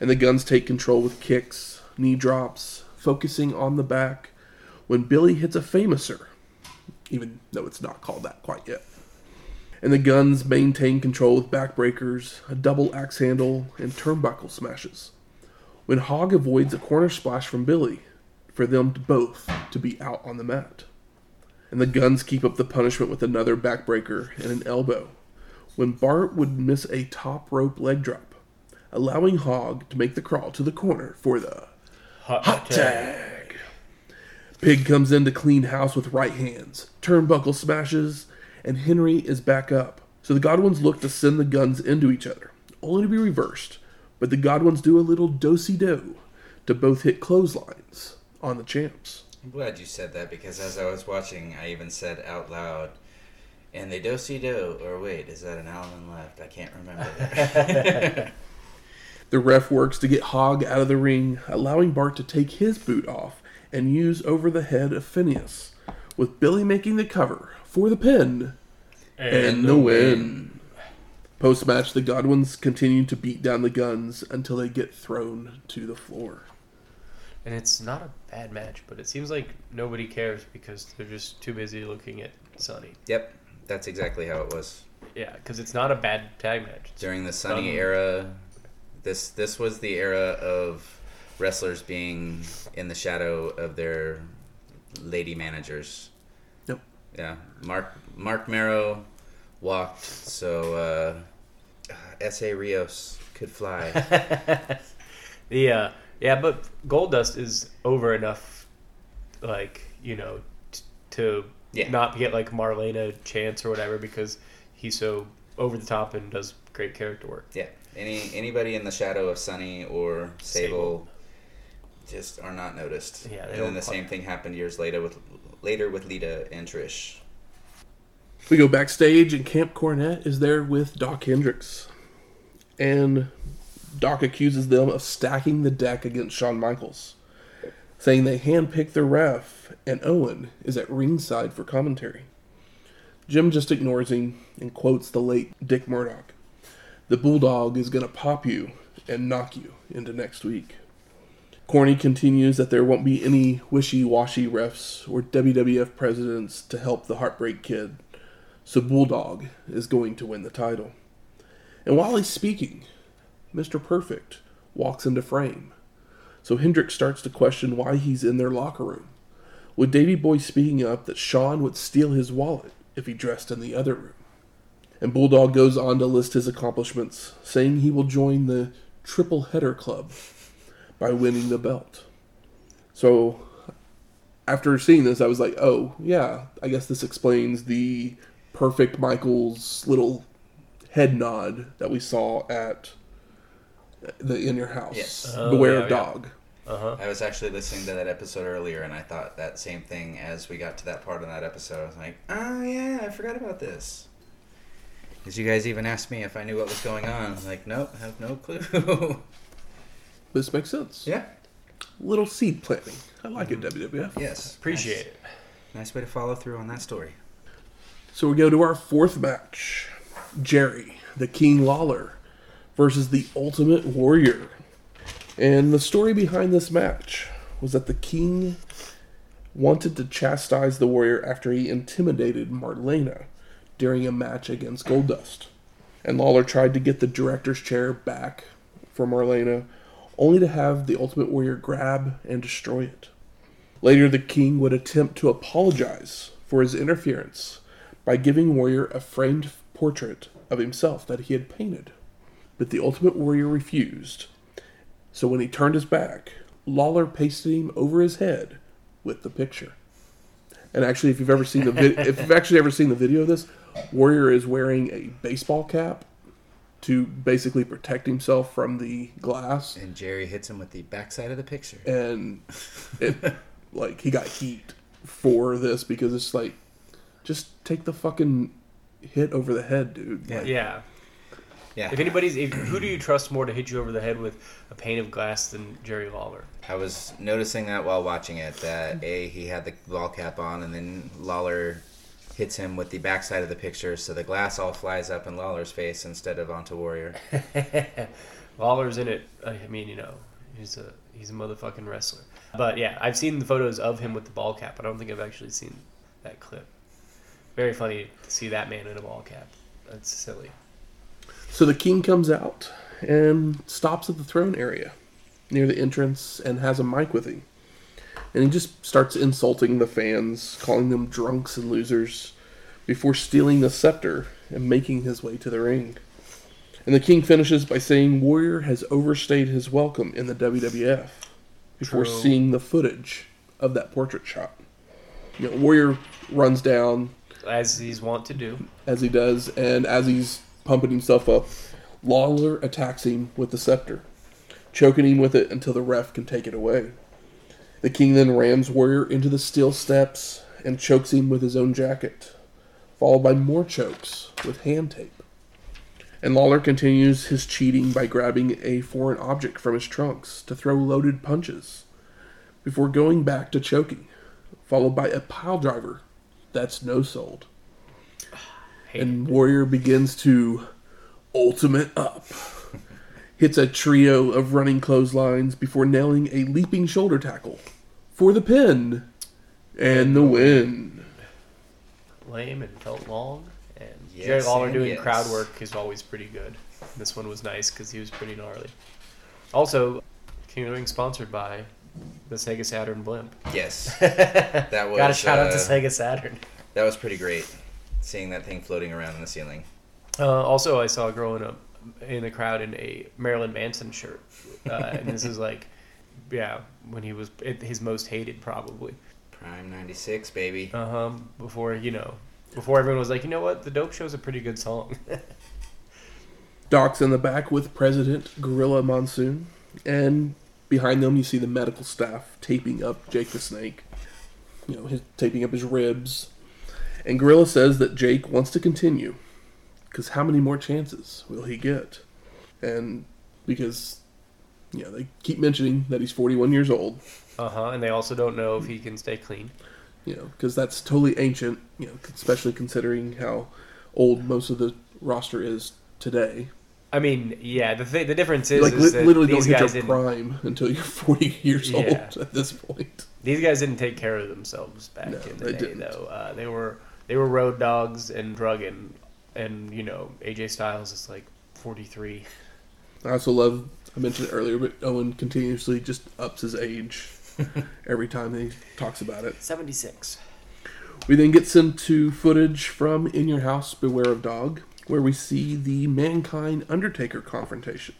And the guns take control with kicks, knee drops, focusing on the back when Billy hits a famouser, even though it's not called that quite yet. And the guns maintain control with backbreakers, a double axe handle, and turnbuckle smashes when Hog avoids a corner splash from Billy for them to both to be out on the mat. And the guns keep up the punishment with another backbreaker and an elbow when Bart would miss a top rope leg drop, allowing Hog to make the crawl to the corner for the Hot, hot tag. Pig comes in to clean house with right hands. Turnbuckle smashes, and Henry is back up. So the Godwinns look to send the Gunns into each other, only to be reversed. But the Godwinns do a little do-si do to both hit clotheslines on the champs. I'm glad you said that because as I was watching, I even said out loud, and they do see do. Or wait, is that an Allen left? I can't remember. The ref works to get Hog out of the ring, allowing Bart to take his boot off and use over the head of Phineas, with Billy making the cover for the pin and, the win. Post match, the Godwinns continue to beat down the Gunns until they get thrown to the floor. And it's not a bad match, but it seems like nobody cares because they're just too busy looking at Sunny. yep, that's exactly how it was Yeah, because it's not a bad tag match. It's- during the Sunny era. This this was the era of wrestlers being in the shadow of their lady managers. Yep. Yeah, Marc Marc Mero walked so uh, Essa Rios could fly. the uh, yeah, but Goldust is over enough, like you know, t- to Yeah. not get like Marlena chance or whatever because he's so over the top and does great character work. yeah, any anybody in the shadow of Sunny or Sable, Sable. Just are not noticed. Yeah, and then the same thing happened years later with later with Lita and Trish. We go backstage, and Camp Cornette is there with Dok Hendrix. And Dok accuses them of stacking the deck against Shawn Michaels, saying they handpicked the ref, and Owen is at ringside for commentary. Jim just ignores him and quotes the late Dick Murdoch The Bulldog is going to pop you and knock you into next week. Corny continues that there won't be any wishy washy refs or WWF presidents to help the Heartbreak Kid so Bulldog is going to win the title. And while he's speaking, Mr. Perfect walks into frame. So Hendrix starts to question why he's in their locker room. With Davey Boy speaking up that Shawn would steal his wallet if he dressed in the other room. And Bulldog goes on to list his accomplishments, saying he will join the Triple Header Club by winning the belt. So after seeing this, I was like, oh, yeah, I guess this explains the perfect Michaels little head nod that we saw at the In Your House. Yes. Oh, Beware yeah, of yeah. Dog. Uh huh. I was actually listening to that episode earlier, and I thought that same thing as we got to that part of that episode. I was like, "Oh yeah, I forgot about this." Because you guys even asked me if I knew what was going on. I'm like, nope, I have no clue. This makes sense. yeah. Little seed planting. I like it, mm-hmm. WWF. Yes. Appreciate nice, it. Nice way to follow through on that story. So we go to our fourth match Jerry, the King Lawler, versus the Ultimate Warrior. And the story behind this match was that the King wanted to chastise the Warrior after he intimidated Marlena during a match against Goldust. And Lawler tried to get the director's chair back for Marlena, only to have the Ultimate Warrior grab and destroy it. Later, the king would attempt to apologize for his interference by giving Warrior a framed portrait of himself that he had painted. But the Ultimate Warrior refused. So when he turned his back, Lawler pasted him over his head with the picture. And actually, if you've ever seen the vid- if you've actually ever seen the video of this, Warrior is wearing a baseball cap to basically protect himself from the glass And Jerry hits him with the backside of the picture. and it like he got heat for this because it's like just take the fucking hit over the head, dude. Like, Yeah. Yeah. If anybody's, if, who do you trust more to hit you over the head with a pane of glass than Jerry Lawler? I was noticing that while watching it that a he had the ball cap on, and then Lawler hits him with the backside of the picture, so the glass all flies up in Lawler's face instead of onto Warrior. Lawler's in it. I mean, you know, he's a he's a motherfucking wrestler. But yeah, I've seen the photos of him with the ball cap. But I don't think I've actually seen that clip. Very funny to see that man in a ball cap. That's silly. So the king comes out and stops at the throne area near the entrance and has a mic with him. And he just starts insulting the fans, calling them drunks and losers, before stealing the scepter and making his way to the ring. And the king finishes by saying Warrior has overstayed his welcome in the WWF before True. seeing the footage of that portrait shot. You know, Warrior runs down As he's wont to do. as he does, and as he's pumping himself up, Lawler attacks him with the scepter, choking him with it until the ref can take it away. The king then rams Warrior into the steel steps and chokes him with his own jacket, followed by more chokes with hand tape. And Lawler continues his cheating by grabbing a foreign object from his trunks to throw loaded punches, before going back to choking, followed by a pile driver that's no sold. And Warrior begins to ultimate up. Hits a trio of running clotheslines before nailing a leaping shoulder tackle for the pin and the win. lame and felt long. And Yes, Jerry Lawler doing yes. crowd work is always pretty good. This one was nice because he was pretty gnarly. Also, King of the Ring sponsored by the Sega Saturn blimp. Yes, that was. Got a shout out to uh, Sega Saturn. That was pretty great. Seeing that thing floating around in the ceiling. Uh, also, I saw growing up in the crowd in a Marilyn Manson shirt, uh, and this is like, yeah, when he was his most hated, probably. Prime '96, baby. Uh huh. Before you know, before everyone was like, you know what, the Dope Show's a pretty good song. Dok's in the back with President Gorilla Monsoon, and behind them you see the medical staff taping up Jake the Snake. You know, his, taping up his ribs. And Gorilla says that Jake wants to continue, because how many more chances will he get? And because, you know, they keep mentioning that he's 41 years old, Uh huh. And they also don't know if he can stay clean. you know, because that's totally ancient, you know, especially considering how old most of the roster is today. I mean, yeah. The th- the difference is, like is li- literally don't hit guys your didn't prime until you're 40 years old at this point. these guys didn't take care of themselves back No, in the day, didn't. though. Uh, they were they were road dogs and drugging, and you know AJ Styles is like forty three. I also love, I mentioned it earlier, but Owen continuously just ups his age every time he talks about it. Seventy six. We then get sent to footage from In Your House, Beware of Dog, where we see the Mankind Undertaker confrontation,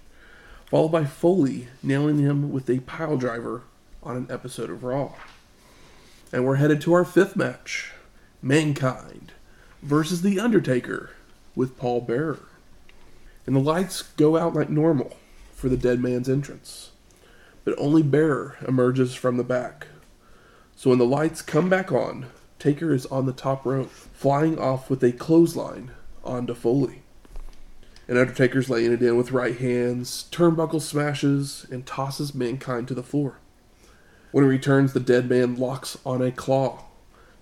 followed by Foley nailing him with a pile driver on an episode of Raw. And we're headed to our fifth match Mankind versus The Undertaker with Paul Bearer. And the lights go out like normal for the dead man's entrance, but only Bearer emerges from the back. So when the lights come back on, Taker is on the top rope, flying off with a clothesline onto Foley. And Undertaker's laying it in with right hands, turnbuckle smashes, and tosses Mankind to the floor. When he returns, the dead man locks on a claw,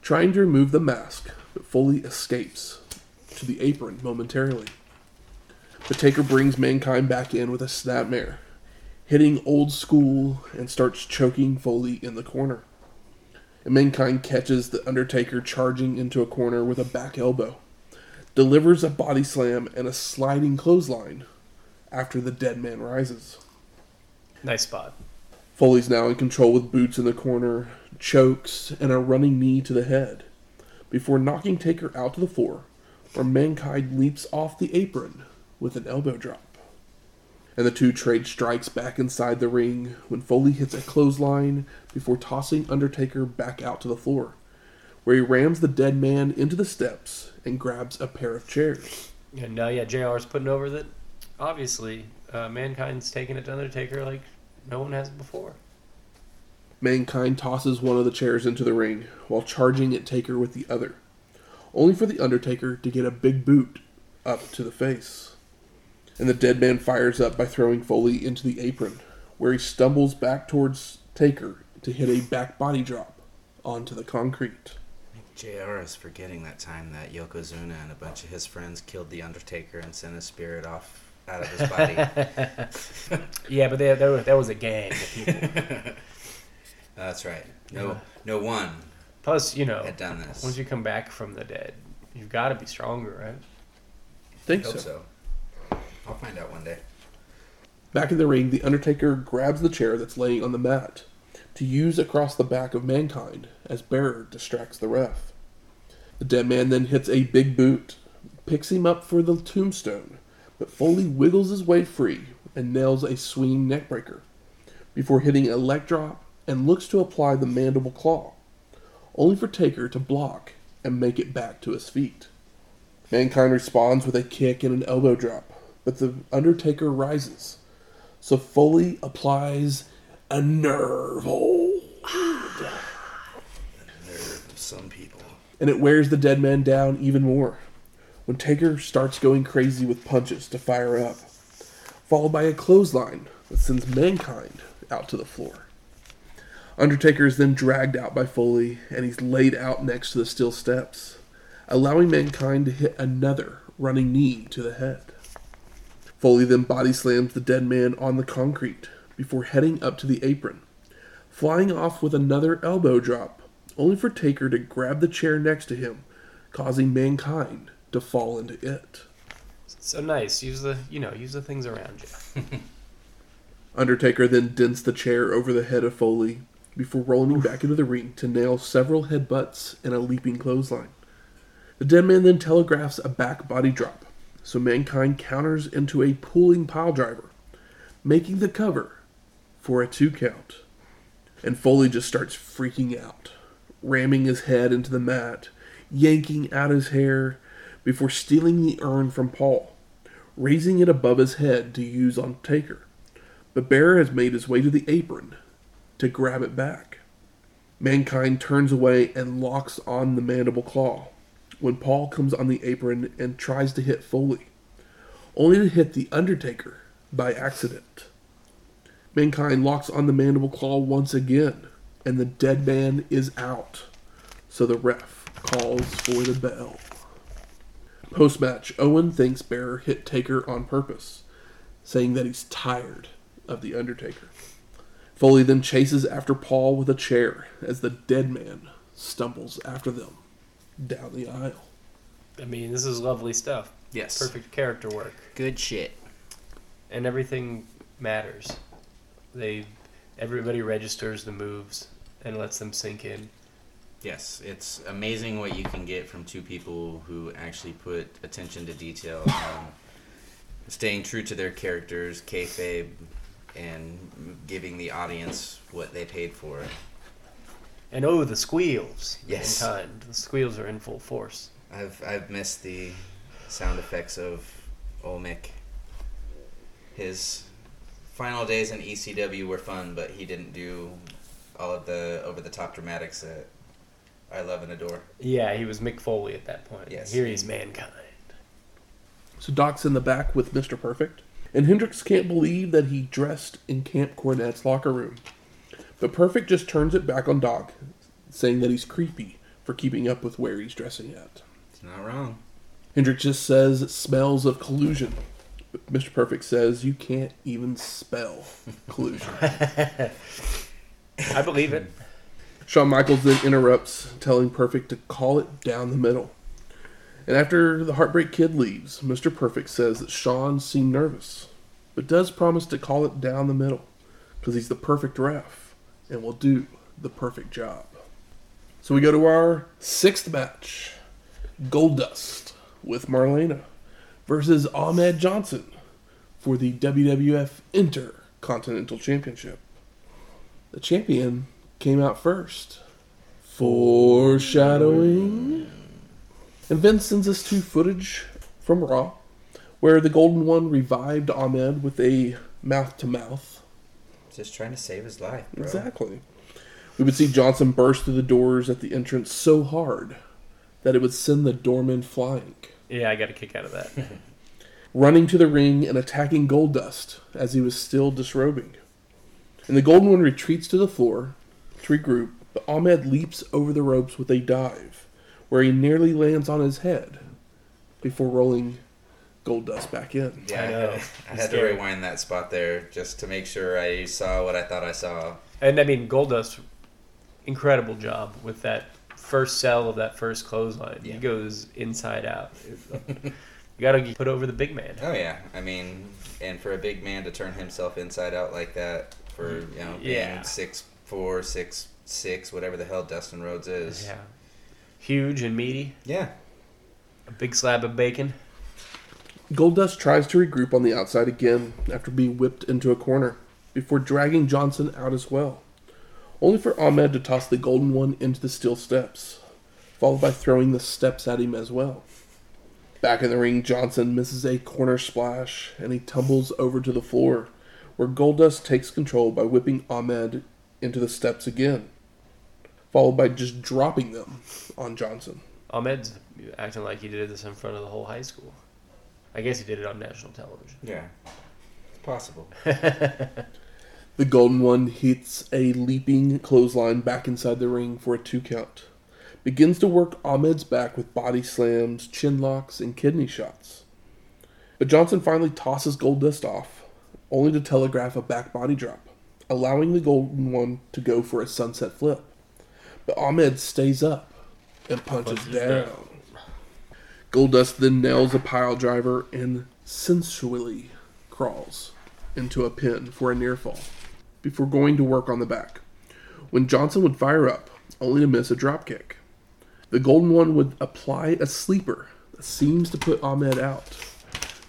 trying to remove the mask, but Foley escapes to the apron momentarily. But Taker brings Mankind back in with a snapmare, hitting old school and starts choking Foley in the corner and Mankind catches the Undertaker charging into a corner with a back elbow, delivers a body slam and a sliding clothesline after the dead man rises. Nice spot. Foley's now in control with boots in the corner, chokes, and a running knee to the head, before knocking Taker out to the floor, where Mankind leaps off the apron with an elbow drop. And the two trade strikes back inside the ring when Foley hits a clothesline before tossing Undertaker back out to the floor, where he rams the dead man into the steps and grabs a pair of chairs. And uh, yeah, JR's putting over that. Obviously, uh, mankind's taking it to Undertaker like no one has before. Mankind tosses one of the chairs into the ring while charging at Taker with the other, only for the Undertaker to get a big boot up to the face. And the dead man fires up by throwing Foley into the apron, where he stumbles back towards Taker to hit a back body drop onto the concrete. JR is forgetting that time that Yokozuna and a bunch of his friends killed the Undertaker and sent his spirit off out of his body. Yeah, but they, there, was- there was a gang of people. That's right. No, Yeah. no one Plus, you know, had done this. once you come back from the dead, you've got to be stronger, right? Think Hope so. so. I'll find out one day. Back in the ring, the Undertaker grabs the chair that's laying on the mat to use across the back of Mankind as Bearer distracts the ref. The dead man then hits a big boot, picks him up for the tombstone, but Foley wiggles his way free and nails a swinging neckbreaker before hitting a leg drop and looks to apply the mandible claw, only for Taker to block and make it back to his feet. Mankind responds with a kick and an elbow drop, but the Undertaker rises. So Foley applies a nerve hold, Nerve some people. and it wears the dead man down even more when Taker starts going crazy with punches to fire up, followed by a clothesline that sends Mankind out to the floor. Undertaker is then dragged out by Foley, and he's laid out next to the steel steps, allowing Mankind to hit another running knee to the head. Foley then body slams the dead man on the concrete before heading up to the apron, flying off with another elbow drop, only for Taker to grab the chair next to him, causing Mankind to fall into it. So nice. Use the you know use the things around you. Undertaker then dents the chair over the head of Foley before rolling back into the ring to nail several headbutts and a leaping clothesline. The dead man then telegraphs a back body drop, so Mankind counters into a pulling pile driver, making the cover for a two count. And Foley just starts freaking out, ramming his head into the mat, yanking out his hair before stealing the urn from Paul, raising it above his head to use on Taker but Bear has made his way to the apron to grab it back. Mankind turns away and locks on the mandible claw when Paul comes on the apron and tries to hit Foley, only to hit the Undertaker by accident. Mankind locks on the mandible claw once again, and the dead man is out, so the ref calls for the bell. Post match, Owen thinks Bear hit Taker on purpose, saying that he's tired of The Undertaker. Foley then chases after Paul with a chair as the dead man stumbles after them down the aisle. I mean, this is lovely stuff. Yes. Perfect character work, Good shit. and everything matters. They everybody registers the moves and lets them sink in. Yes, it's amazing what you can get from two people who actually put attention to detail on staying true to their characters, kayfabe, and giving the audience what they paid for. And oh, the squeals! Yes. Mankind. The squeals are in full force. I've I've missed the sound effects of Olmec. His final days in ECW were fun, but he didn't do all of the over the top dramatics that I love and adore. Yeah, he was Mick Foley at that point. Yes. Here he's mankind. So Dok's in the back with Mr. Perfect, and Hendrix can't believe that he dressed in Camp Cornette's locker room. But Perfect just turns it back on Dok, saying that he's creepy for keeping up with where he's dressing at. It's not wrong. Hendrix just says it smells of collusion. But Mr. Perfect says you can't even spell collusion. I believe it. Shawn Michaels then interrupts, telling Perfect to call it down the middle. And after the Heartbreak Kid leaves, Mr. Perfect says that Shawn seemed nervous, but does promise to call it down the middle because he's the perfect ref and will do the perfect job. So we go to our sixth match Goldust with Marlena versus Ahmed Johnson for the WWF Intercontinental Championship. The champion came out first. Foreshadowing. And Vince sends us to footage from Raw, where the Golden One revived Ahmed with a mouth to mouth. Just trying to save his life, bro. Exactly. We would see Johnson burst through the doors at the entrance so hard that it would send the doorman flying, Yeah, I got a kick out of that. running to the ring and attacking Goldust as he was still disrobing. And the Golden One retreats to the floor to regroup, but Ahmed leaps over the ropes with a dive, where he nearly lands on his head before rolling Goldust back in. Yeah, I know. I, It's had to rewind that spot there just to make sure I saw what I thought I saw. and I mean, Goldust, incredible job with that first sell of that first clothesline. Yeah. He goes inside out. you got to put over the big man. Oh yeah, I mean, and for a big man to turn himself inside out like that, for you know being Yeah. six four, six six, whatever the hell Dustin Rhodes is. Yeah. Huge and meaty. Yeah. A big slab of bacon. Goldust tries to regroup on the outside again after being whipped into a corner before dragging Johnson out as well, only for Ahmed to toss the golden one into the steel steps, followed by throwing the steps at him as well. Back in the ring, Johnson misses a corner splash and he tumbles over to the floor, where Goldust takes control by whipping Ahmed into the steps again, followed by just dropping them on Johnson. Ahmed's acting like he did this in front of the whole high school. I guess he did it on national television. Yeah. It's possible. The golden one hits a leaping clothesline back inside the ring for a two count. Begins to work Ahmed's back with body slams, chin locks, and kidney shots. But Johnson finally tosses Goldust off, only to telegraph a back body drop, allowing the golden one to go for a sunset flip. But Ahmed stays up and punches, Punches down. down. Goldust then nails a pile driver and sensually crawls into a pin for a near fall before going to work on the back. When Johnson would fire up, only to miss a dropkick. The Golden One would apply a sleeper that seems to put Ahmed out.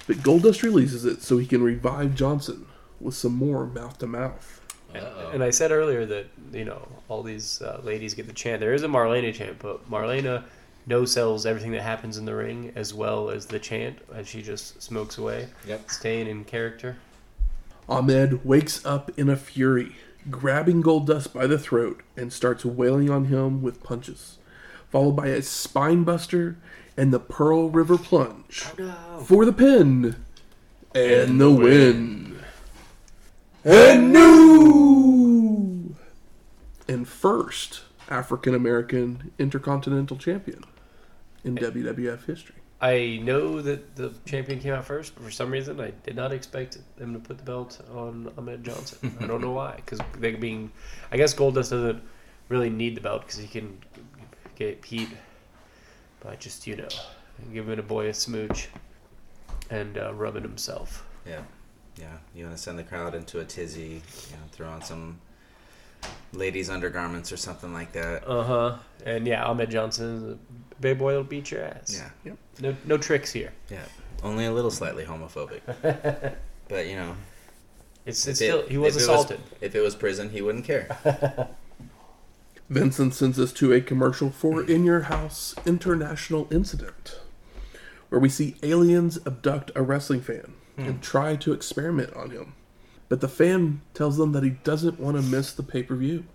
But Goldust releases it so he can revive Johnson with some more mouth to mouth. Uh-oh. And I said earlier that you know all these uh, ladies get the chant. There is a Marlena chant, but Marlena no sells everything that happens in the ring as well as the chant as she just smokes away, Yep. staying in character. Ahmed wakes up in a fury, grabbing Goldust by the throat and starts wailing on him with punches, followed by a spine buster and the Pearl River plunge No. for the pin and the win. And new and first African American Intercontinental Champion in WWF history. I know that the champion came out first, but for some reason I did not expect them to put the belt on Ahmed Johnson. I don't know why, because they being, I guess Goldust doesn't really need the belt because he can get heat by just you know giving a boy a smooch and uh, rubbing himself. Yeah. Yeah. You want to send the crowd into a tizzy, you know, throw on some ladies' undergarments or something like that. Uh huh. And yeah, Ahmed Johnson, the big boy will beat your ass. Yeah. Yep. No, no tricks here. Yeah. Only a little slightly homophobic. but, you know, It's, if it's it- still he was if it assaulted. if it was prison, he wouldn't care. Vincent sends us to a commercial for In Your House International Incident, where we see aliens abduct a wrestling fan and hmm. try to experiment on him. But the fan tells them that he doesn't want to miss the pay per view.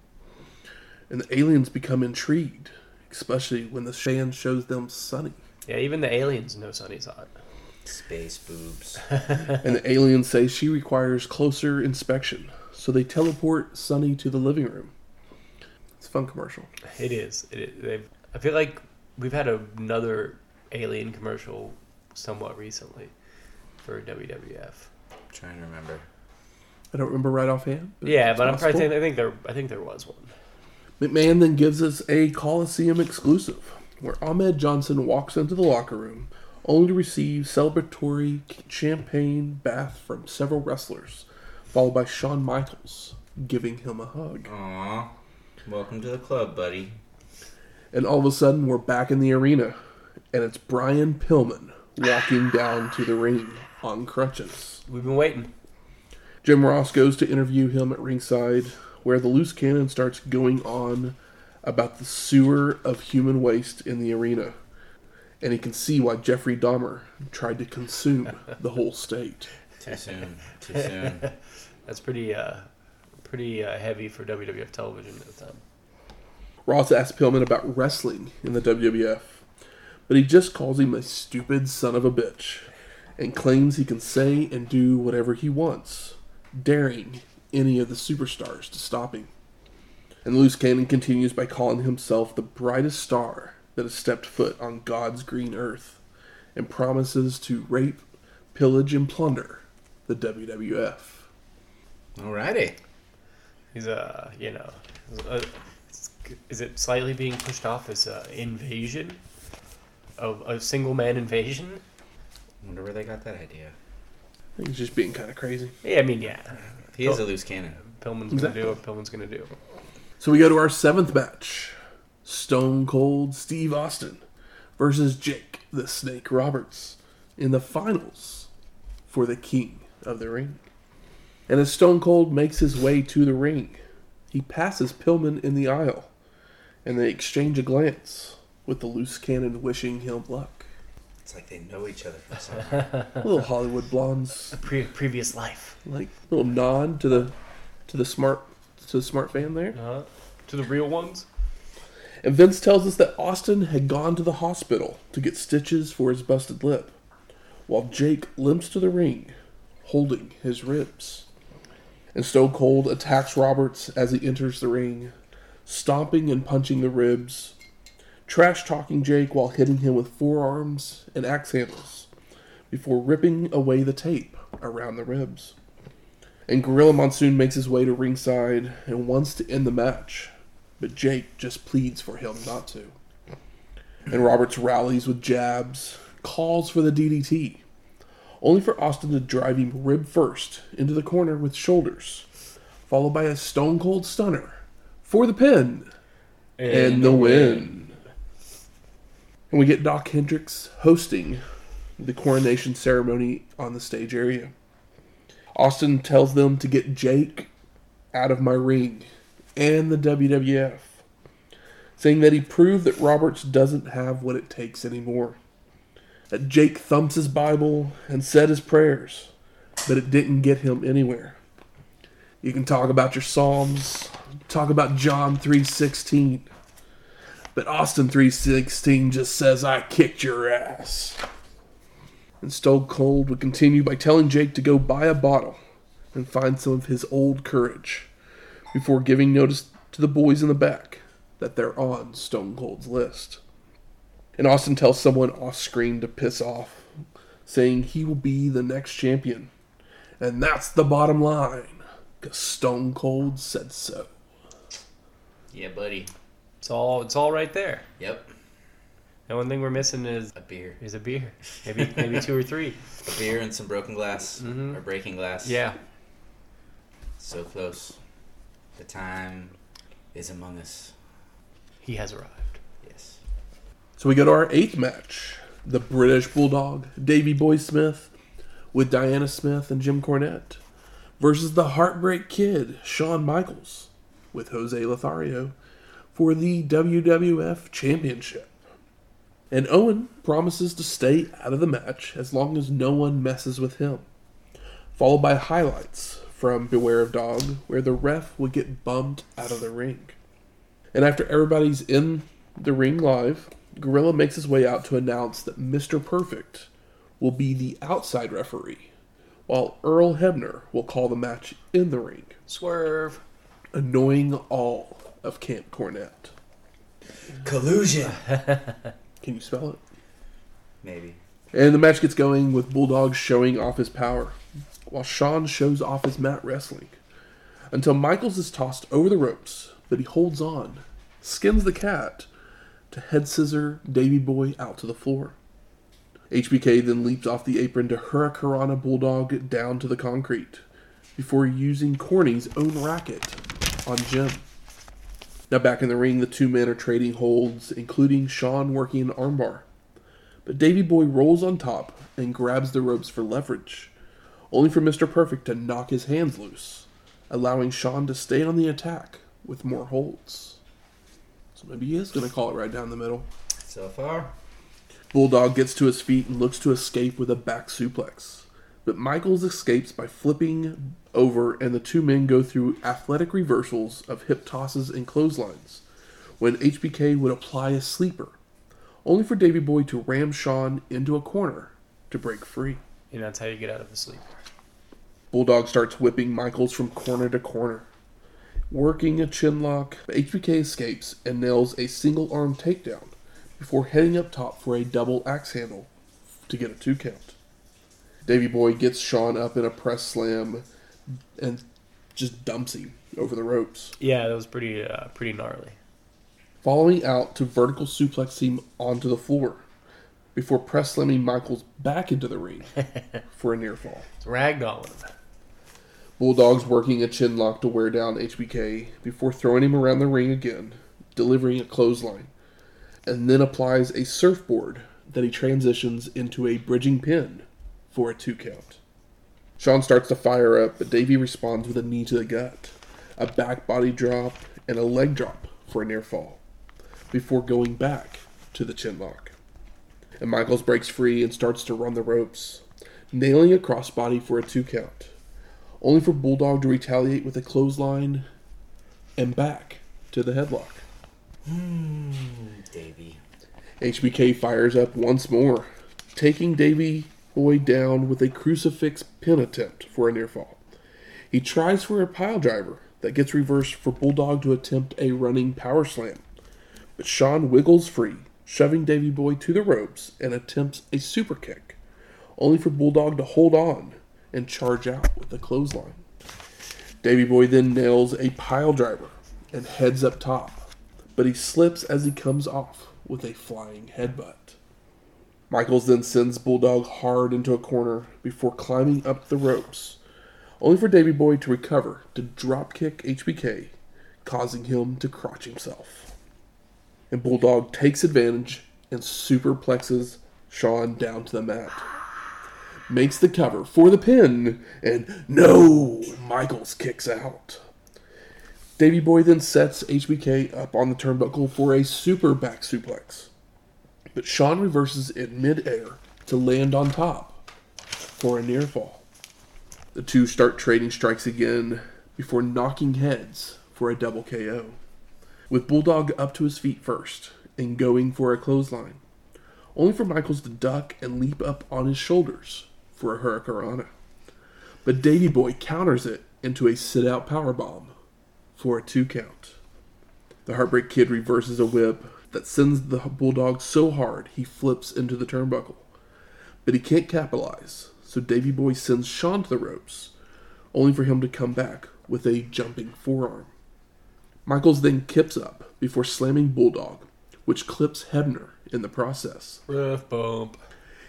And the aliens become intrigued, especially when the fan shows them Sunny. Yeah, even the aliens know Sunny's hot. Space boobs. And the aliens say she requires closer inspection, so they teleport Sunny to the living room. It's a fun commercial. It is. It is. They've, I feel like we've had another alien commercial somewhat recently for WWF. I'm trying to remember. I don't remember right offhand. Yeah, it's but I'm possible. probably I think there I think there was one. McMahon then gives us a Coliseum exclusive, where Ahmed Johnson walks into the locker room, only to receive celebratory champagne bath from several wrestlers, followed by Shawn Michaels giving him a hug. Aw. Welcome to the club, buddy. And all of a sudden, we're back in the arena, and it's Brian Pillman walking down to the ring on crutches. We've been waiting. Jim Ross goes to interview him at ringside, where the loose cannon starts going on about the sewer of human waste in the arena. And he can see why Jeffrey Dahmer tried to consume the whole state. Too soon. Too soon. That's pretty uh pretty uh, heavy for WWF television at the time. Ross asks Pillman about wrestling in the WWF, but he just calls him a stupid son of a bitch and claims he can say and do whatever he wants, daring any of the superstars to stop him. And Loose Cannon continues by calling himself the brightest star that has stepped foot on God's green earth and promises to rape, pillage, and plunder the WWF. Alrighty. He's uh you know, uh, is it slightly being pushed off as an invasion of a single man invasion? Wonder where they got that idea. He's just being kind of crazy. Yeah, I mean yeah. He is a loose cannon. Pillman's gonna do what Pillman's gonna do. So we go to our seventh match Stone Cold Steve Austin versus Jake the Snake Roberts in the finals for the King of the Ring. And as Stone Cold makes his way to the ring, he passes Pillman in the aisle, and they exchange a glance, with the loose cannon wishing him luck. It's like they know each other from somewhere. Little Hollywood blondes, Pre- previous life. like little nod to the to the smart to the smart fan there. Uh, to the real ones. And Vince tells us that Austin had gone to the hospital to get stitches for his busted lip, while Jake limps to the ring, holding his ribs. And Stone Cold attacks Roberts as he enters the ring, stomping and punching the ribs, trash talking Jake while hitting him with forearms and axe handles, before ripping away the tape around the ribs. And Gorilla Monsoon makes his way to ringside and wants to end the match, but Jake just pleads for him not to. And Roberts rallies with jabs, calls for the DDT, only for Austin to drive him rib first into the corner with shoulders, followed by a stone cold stunner for the pin and, the win. And we get Dok Hendrix hosting the coronation ceremony on the stage area. Austin tells them to get Jake out of my ring and the WWF, saying that he proved that Roberts doesn't have what it takes anymore. That Jake thumps his Bible and said his prayers, but it didn't get him anywhere. You can talk about your Psalms, talk about John 3:16, but Austin 3:16 just says I kicked your ass. And Stone Cold would continue by telling Jake to go buy a bottle and find some of his old courage before giving notice to the boys in the back that they're on Stone Cold's list. And Austin tells someone off screen to piss off, saying he will be the next champion. And that's the bottom line, because Stone Cold said so. yeah, buddy. It's all it's all right there. Yep. The one thing we're missing is A beer. is a beer. Maybe maybe two or three. A beer and some broken glass. Mhm. Or breaking glass. Yeah. So close. The time is among us. He has arrived. Yes. So we go to our eighth match the British Bulldog, Davey Boy Smith, with Diana Smith and Jim Cornette, versus the Heartbreak Kid, Shawn Michaels, with Jose Lothario, for the WWF Championship. And Owen promises to stay out of the match as long as no one messes with him. Followed by highlights from Beware of Dog, where the ref would get bumped out of the ring. And after everybody's in the ring live, Gorilla makes his way out to announce that Mr. Perfect will be the outside referee, while Earl Hebner will call the match in the ring, Swerve. Annoying all of Camp Cornette. Collusion. Can you spell it? Maybe. And the match gets going with Bulldog showing off his power, while Shawn shows off his mat wrestling, until Michaels is tossed over the ropes, but he holds on, skins the cat, to head scissor Davey Boy out to the floor. HBK then leaps off the apron to Hurricanrana Bulldog down to the concrete, before using Corny's own racket on Jim. Now back in the ring, the two men are trading holds, including Shawn working an armbar. But Davey Boy rolls on top and grabs the ropes for leverage, only for Mr. Perfect to knock his hands loose, allowing Shawn to stay on the attack with more holds. So maybe he is going to call it right down the middle. So far. Bulldog gets to his feet and looks to escape with a back suplex. But Michaels escapes by flipping over, and the two men go through athletic reversals of hip tosses and clotheslines, when HBK would apply a sleeper, only for Davey Boy to ram Shawn into a corner to break free. And that's how you get out of the sleeper. Bulldog starts whipping Michaels from corner to corner. Working a chin lock, HBK escapes and nails a single arm takedown before heading up top for a double axe handle to get a two count. Davey Boy gets Shawn up in a press slam and just dumps him over the ropes. Yeah, that was pretty uh, pretty gnarly. Following out to vertical suplex him onto the floor before press slamming Michaels back into the ring for a near fall. Ragdolling him. Bulldog's working a chin lock to wear down HBK before throwing him around the ring again, delivering a clothesline, and then applies a surfboard that he transitions into a bridging pin for a two count. Shawn starts to fire up, but Davey responds with a knee to the gut, a back body drop, and a leg drop for a near fall, before going back to the chin lock. And Michaels breaks free and starts to run the ropes, nailing a crossbody for a two count, only for Bulldog to retaliate with a clothesline and back to the headlock. Hmm, Davey. HBK fires up once more, taking Davey Boy down with a crucifix pin attempt for a near fall. He tries for a pile driver that gets reversed for Bulldog to attempt a running power slam, but Shawn wiggles free, shoving Davey Boy to the ropes and attempts a super kick, only for Bulldog to hold on and charge out with a clothesline. Davey Boy then nails a pile driver and heads up top, but he slips as he comes off with a flying headbutt. Michaels then sends Bulldog hard into a corner before climbing up the ropes, only for Davey Boy to recover to dropkick HBK, causing him to crotch himself. And Bulldog takes advantage and superplexes Shawn down to the mat. Makes the cover for the pin, and no! Michaels kicks out. Davey Boy then sets HBK up on the turnbuckle for a super back suplex. But Shawn reverses in midair to land on top for a near fall. The two start trading strikes again before knocking heads for a double KO. With Bulldog up to his feet first and going for a clothesline, only for Michaels to duck and leap up on his shoulders for a Hurricanrana. But Davey Boy counters it into a sit out powerbomb for a two count. The Heartbreak Kid reverses a whip that sends the Bulldog so hard he flips into the turnbuckle. But he can't capitalize, so Davey Boy sends Shawn to the ropes, only for him to come back with a jumping forearm. Michaels then kips up before slamming Bulldog, which clips Hebner in the process. Ref bump.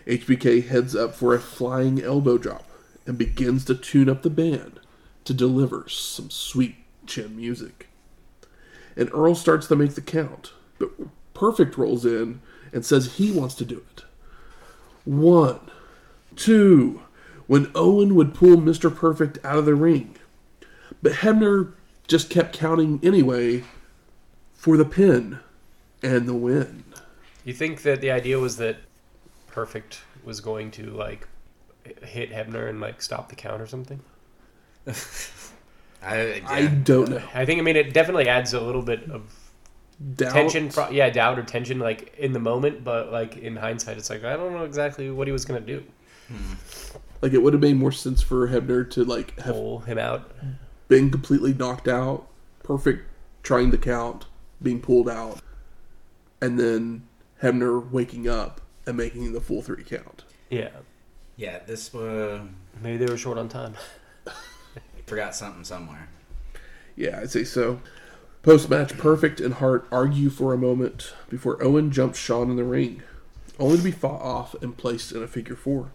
HBK heads up for a flying elbow drop and begins to tune up the band to deliver some sweet chin music. And Earl starts to make the count, but Perfect rolls in and says he wants to do it. One, two, when Owen would pull Mr. Perfect out of the ring. But Hebner just kept counting anyway for the pin and the win. You think that the idea was that Perfect was going to like hit Hebner and like stop the count or something? I, I don't know. I think I mean it definitely adds a little bit of Doubt. tension. Pro- yeah, doubt or tension like in the moment, but like in hindsight, it's like I don't know exactly what he was gonna do. Like it would have made more sense for Hebner to like have Pull him out. been completely knocked out, perfect trying to count, being pulled out, and then Hebner waking up and making the full three count. Yeah, yeah, this uh, maybe they were short on time. forgot something somewhere. Yeah, I'd say so. Post match, Perfect and Hart argue for a moment before Owen jumps Shawn in the ring, only to be fought off and placed in a figure four.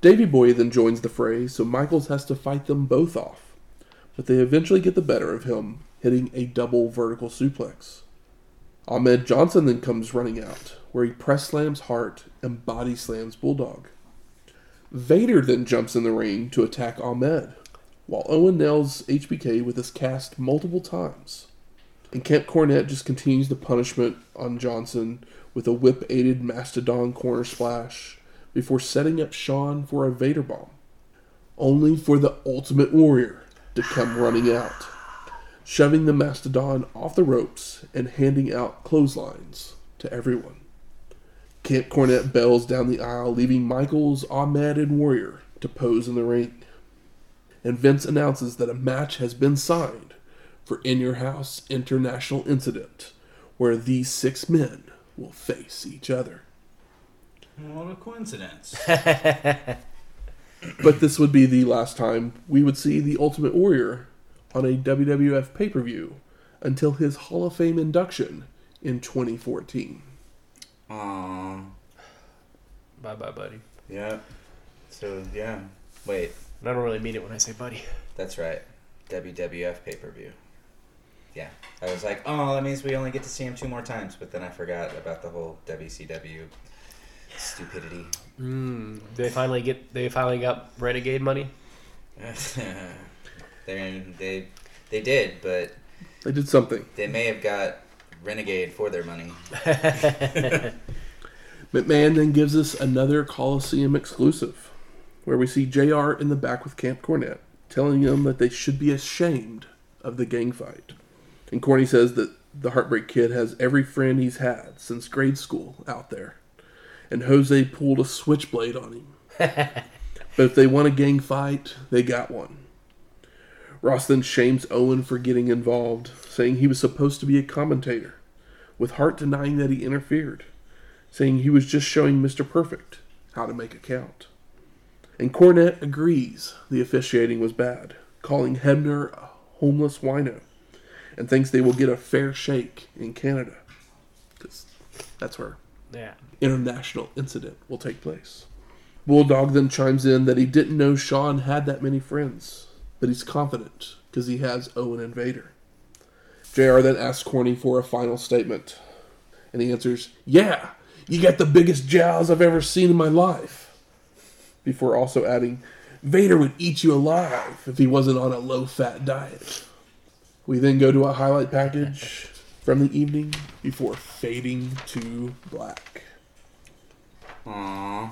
Davey Boy then joins the fray, so Michaels has to fight them both off, but they eventually get the better of him, hitting a double vertical suplex. Ahmed Johnson then comes running out, where he press slams Hart and body slams Bulldog. Vader then jumps in the ring to attack Ahmed, while Owen nails HBK with his cast multiple times. And Camp Cornette just continues the punishment on Johnson with a whip aided Mastodon corner splash before setting up Shawn for a Vader bomb. Only for the Ultimate Warrior to come running out, shoving the Mastodon off the ropes and handing out clotheslines to everyone. Camp Cornette bells down the aisle, leaving Michaels, Ahmed, and Warrior to pose in the ring and Vince announces that a match has been signed for In Your House International Incident, where these six men will face each other. What a coincidence. But this would be the last time we would see the Ultimate Warrior on a WWF pay per view until his Hall of Fame induction in 2014. Aww. Bye bye, buddy. Yeah. So, yeah. Wait, I don't really mean it when I say buddy. that's right. WWF pay per view. Yeah. I was like, oh, that means we only get to see him two more times, but then I forgot about the whole WCW Stupidity. Mm, they finally get. They finally got renegade money. they they they did, but They did something. they may have got renegade for their money. McMahon then gives us another Coliseum exclusive, where we see JR in the back with Camp Cornette, telling them that they should be ashamed of the gang fight. And Corny says that the Heartbreak Kid has every friend he's had since grade school out there. And Jose pulled a switchblade on him. but if they want a gang fight, they got one. Ross then shames Owen for getting involved, saying he was supposed to be a commentator, with Hart denying that he interfered saying he was just showing Mr. Perfect how to make a count. And Cornette agrees the officiating was bad, calling Hebner a homeless wino, and thinks they will get a fair shake in Canada. Because that's where yeah. international incident will take place. Bulldog then chimes in that he didn't know Shawn had that many friends, but he's confident because he has Owen and Vader. JR then asks Corny for a final statement, and he answers, Yeah, you got the biggest jowls I've ever seen in my life. Before also adding, Vader would eat you alive if he wasn't on a low fat diet. We then go to a highlight package from the evening before fading to black. Aww.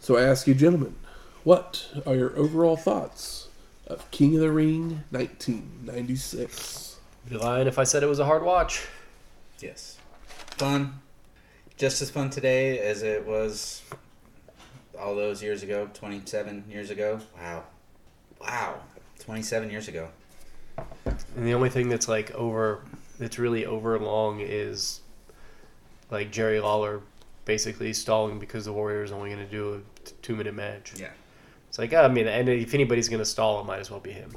So I ask you, gentlemen, what are your overall thoughts of King of the Ring 1996? Be lying if I said it was a hard watch. Yes. Fun. Just as fun today as it was all those years ago, 27 years ago. Wow. Wow. 27 years ago. And the only thing that's like over, that's really over long is like Jerry Lawler basically stalling because the Warriors only going to do a t- two minute match. Yeah. It's like, I mean, and if anybody's going to stall, it might as well be him.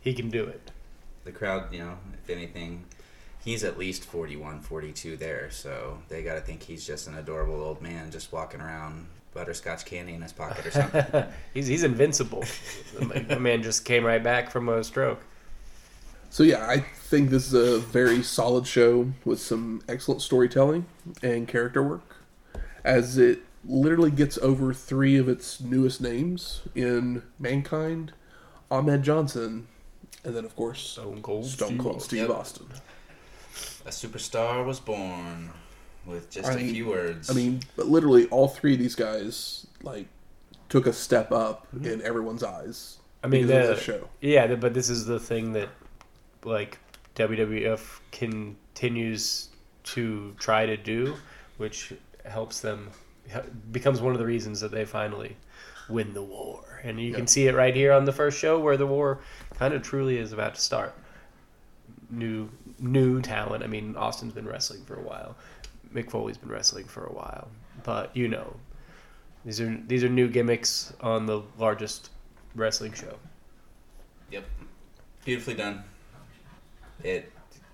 He can do it. The crowd, you know, if anything, he's at least 41, 42 there. So they got to think he's just an adorable old man just walking around butterscotch candy in his pocket or something. he's he's invincible. the man just came right back from a stroke. So yeah, I think this is a very solid show with some excellent storytelling and character work, as it literally gets over three of its newest names in Mankind, Ahmed Johnson, and then of course Stone Cold. Stone Steve Cold Austin. Steve Yep. Austin. a superstar was born with just I a mean- few words. I mean, but literally all three of these guys like took a step up mhm. in everyone's eyes. I mean, because of the, show. yeah, but this is the thing that like WWF continues to try to do, which helps them becomes one of the reasons that they finally win the war. And you Yeah. can see it right here on the first show where the war kind of truly is about to start. New new talent. I mean, Austin's been wrestling for a while. Mick Foley's been wrestling for a while. But you know, these are these are new gimmicks on the largest wrestling show. Yep. Beautifully done. It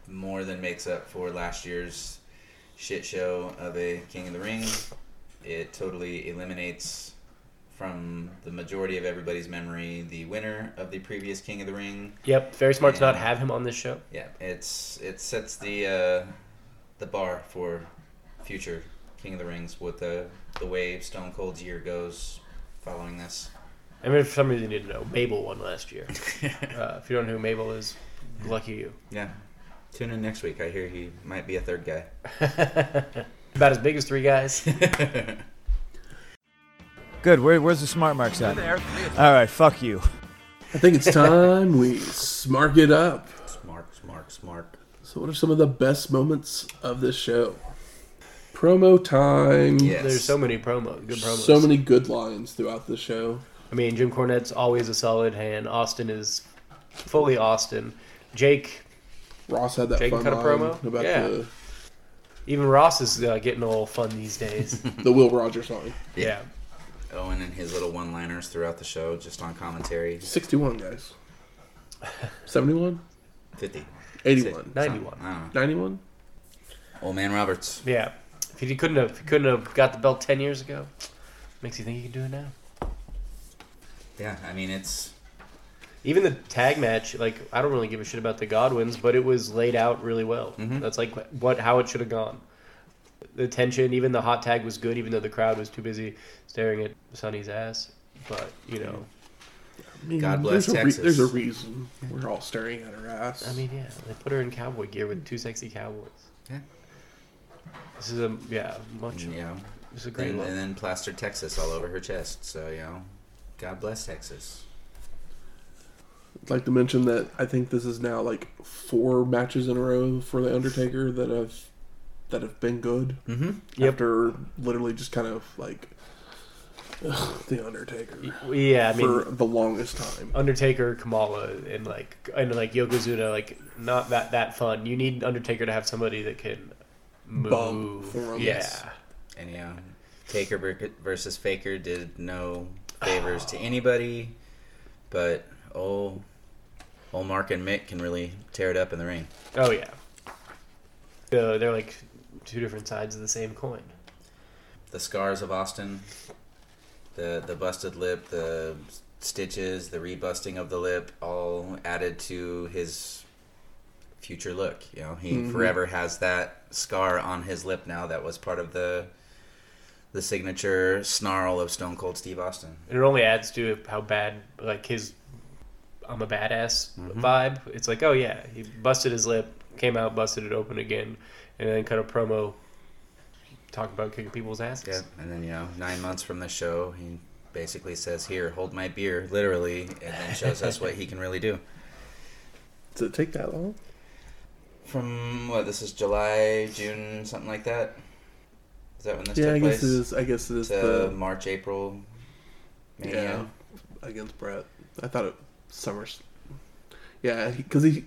more than makes up for last year's shit show of a King of the Ring. It totally eliminates from the majority of everybody's memory the winner of the previous King of the Ring. Yep, very smart to not have him on this show. Yeah, it's it sets the uh, the bar for future King of the Rings with the the way Stone Cold's year goes following this. I mean, for some reason you didn't know, Mabel won last year. Uh, if you don't know who Mabel is, lucky you. Yeah. Tune in next week. I hear he might be a third guy. About as big as three guys. Good. Where, where's the smart marks at? All right. Fuck you. I think it's time we smart it up. Smart, smart, smart. So, what are some of the best moments of this show? Promo time. Yes. There's so many promo, good promos. So many good lines throughout the show. I mean, Jim Cornette's always a solid hand. Austin is fully Austin. Jake, Ross had that Jake fun cut a line promo? about Yeah. the, even Ross is uh, getting a little fun these days. the Will Rogers line. yeah. Owen and his little one-liners throughout the show, just on commentary. 61, guys. 71? 50. 81. 91. I don't know. 91? Old man Roberts. Yeah. If he couldn't have, he couldn't have got the belt ten years ago, makes you think he can do it now. Yeah, I mean it's Even the tag match, like I don't really give a shit about the Godwinns, but it was laid out really well. Mhm. That's like what how it should have gone. the tension. Even the hot tag was good, even though the crowd was too busy staring at Sunny's ass. But you know, I mean, God bless there's a Texas. there's a reason we're all staring at her ass. I mean, yeah, they put her in cowboy gear with two sexy cowboys. Yeah. This is a yeah much. And, you know, It's a great and, look. and then plastered Texas all over her chest. So you know, God bless Texas. I'd like to mention that I think this is now like four matches in a row for the Undertaker that have that have been good. Mm-hmm. Yep. After literally just kind of like ugh, the Undertaker Yeah, I mean, for the longest time. Undertaker, Kamala, and like and like Yokozuna, like not that that fun. You need Undertaker to have somebody that can move. For him. yeah, And yeah, know, Taker versus Faker did no favors to anybody, but old old Mark and Mick can really tear it up in the ring. oh yeah. Uh, they're like two different sides of the same coin. The scars of Austin, the the busted lip, the stitches, the rebusting of the lip, all added to his future look. You know, he Mhm. forever has that scar on his lip now. That was part of the the signature snarl of Stone Cold Steve Austin. And it only adds to how bad like his I'm a badass vibe. It's like, oh yeah, he busted his lip, came out, busted it open again, and then cut a promo talking about kicking people's asses. Yeah, and then you know, nine months from the show, he basically says, "Here, hold my beer," literally, and then shows us what he can really do. Does it take that long? From what? This is July, June, something like that. Is that when this yeah, took I place? guess it is. I guess it is To the March, April. Mania. yeah against Bret. I thought it Summers. Yeah, because he,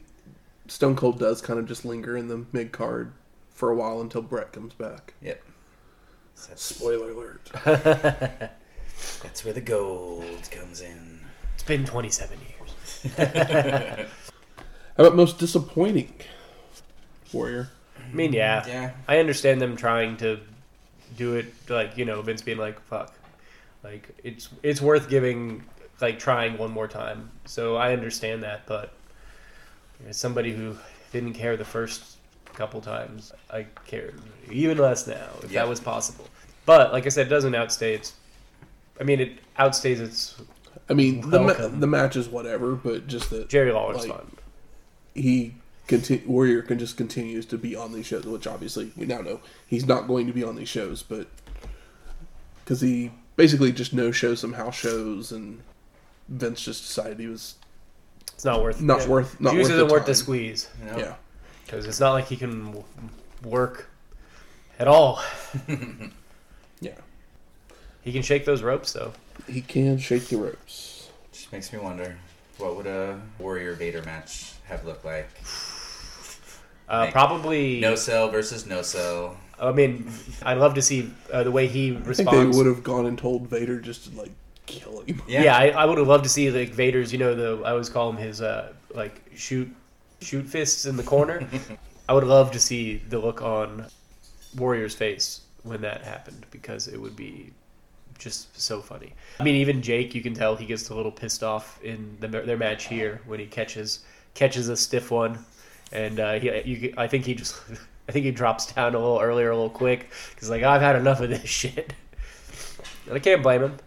Stone Cold does kind of just linger in the mid card for a while until Bret comes back. Yep. That's, Spoiler alert. that's where the gold comes in. It's been 27 years. How about most disappointing Warrior? I mean, yeah, Yeah. I understand them trying to do it like you know Vince being like fuck, like it's it's worth giving like trying one more time. So I understand that, but as somebody who didn't care the first couple times, I care even less now if Yeah. that was possible. But like I said, it doesn't outstay its. I mean, it outstays its. I mean, the, ma- the match is whatever, but just that Jerry Lawler's Like- fun. he conti- Warrior can just continues to be on these shows, which obviously we now know he's not going to be on these shows, but because he basically just no shows some house shows, and Vince just decided he was It's not worth. not yeah. worth not Juice worth isn't the worth the squeeze You know? Yeah, because it's not like he can w- work at all. yeah, He can shake those ropes though. he can shake the ropes. Just makes me wonder, what would a Warrior Vader match have looked like? Uh, Like, probably. No sell versus no sell. I mean, I'd love to see uh, the way he I think they responds. would have gone and told Vader just to like kill him. yeah, I, I would have loved to see like Vader's. You know, the I always call him his uh, like shoot shoot fists in the corner. I would love to see the look on Warrior's face when that happened because it would be just so funny. I mean, even Jake, you can tell he gets a little pissed off in the, their match here when he catches catches a stiff one, and uh, he, you, I think he just, I think he drops down a little earlier, a little quick, because like I've had enough of this shit, and I can't blame him.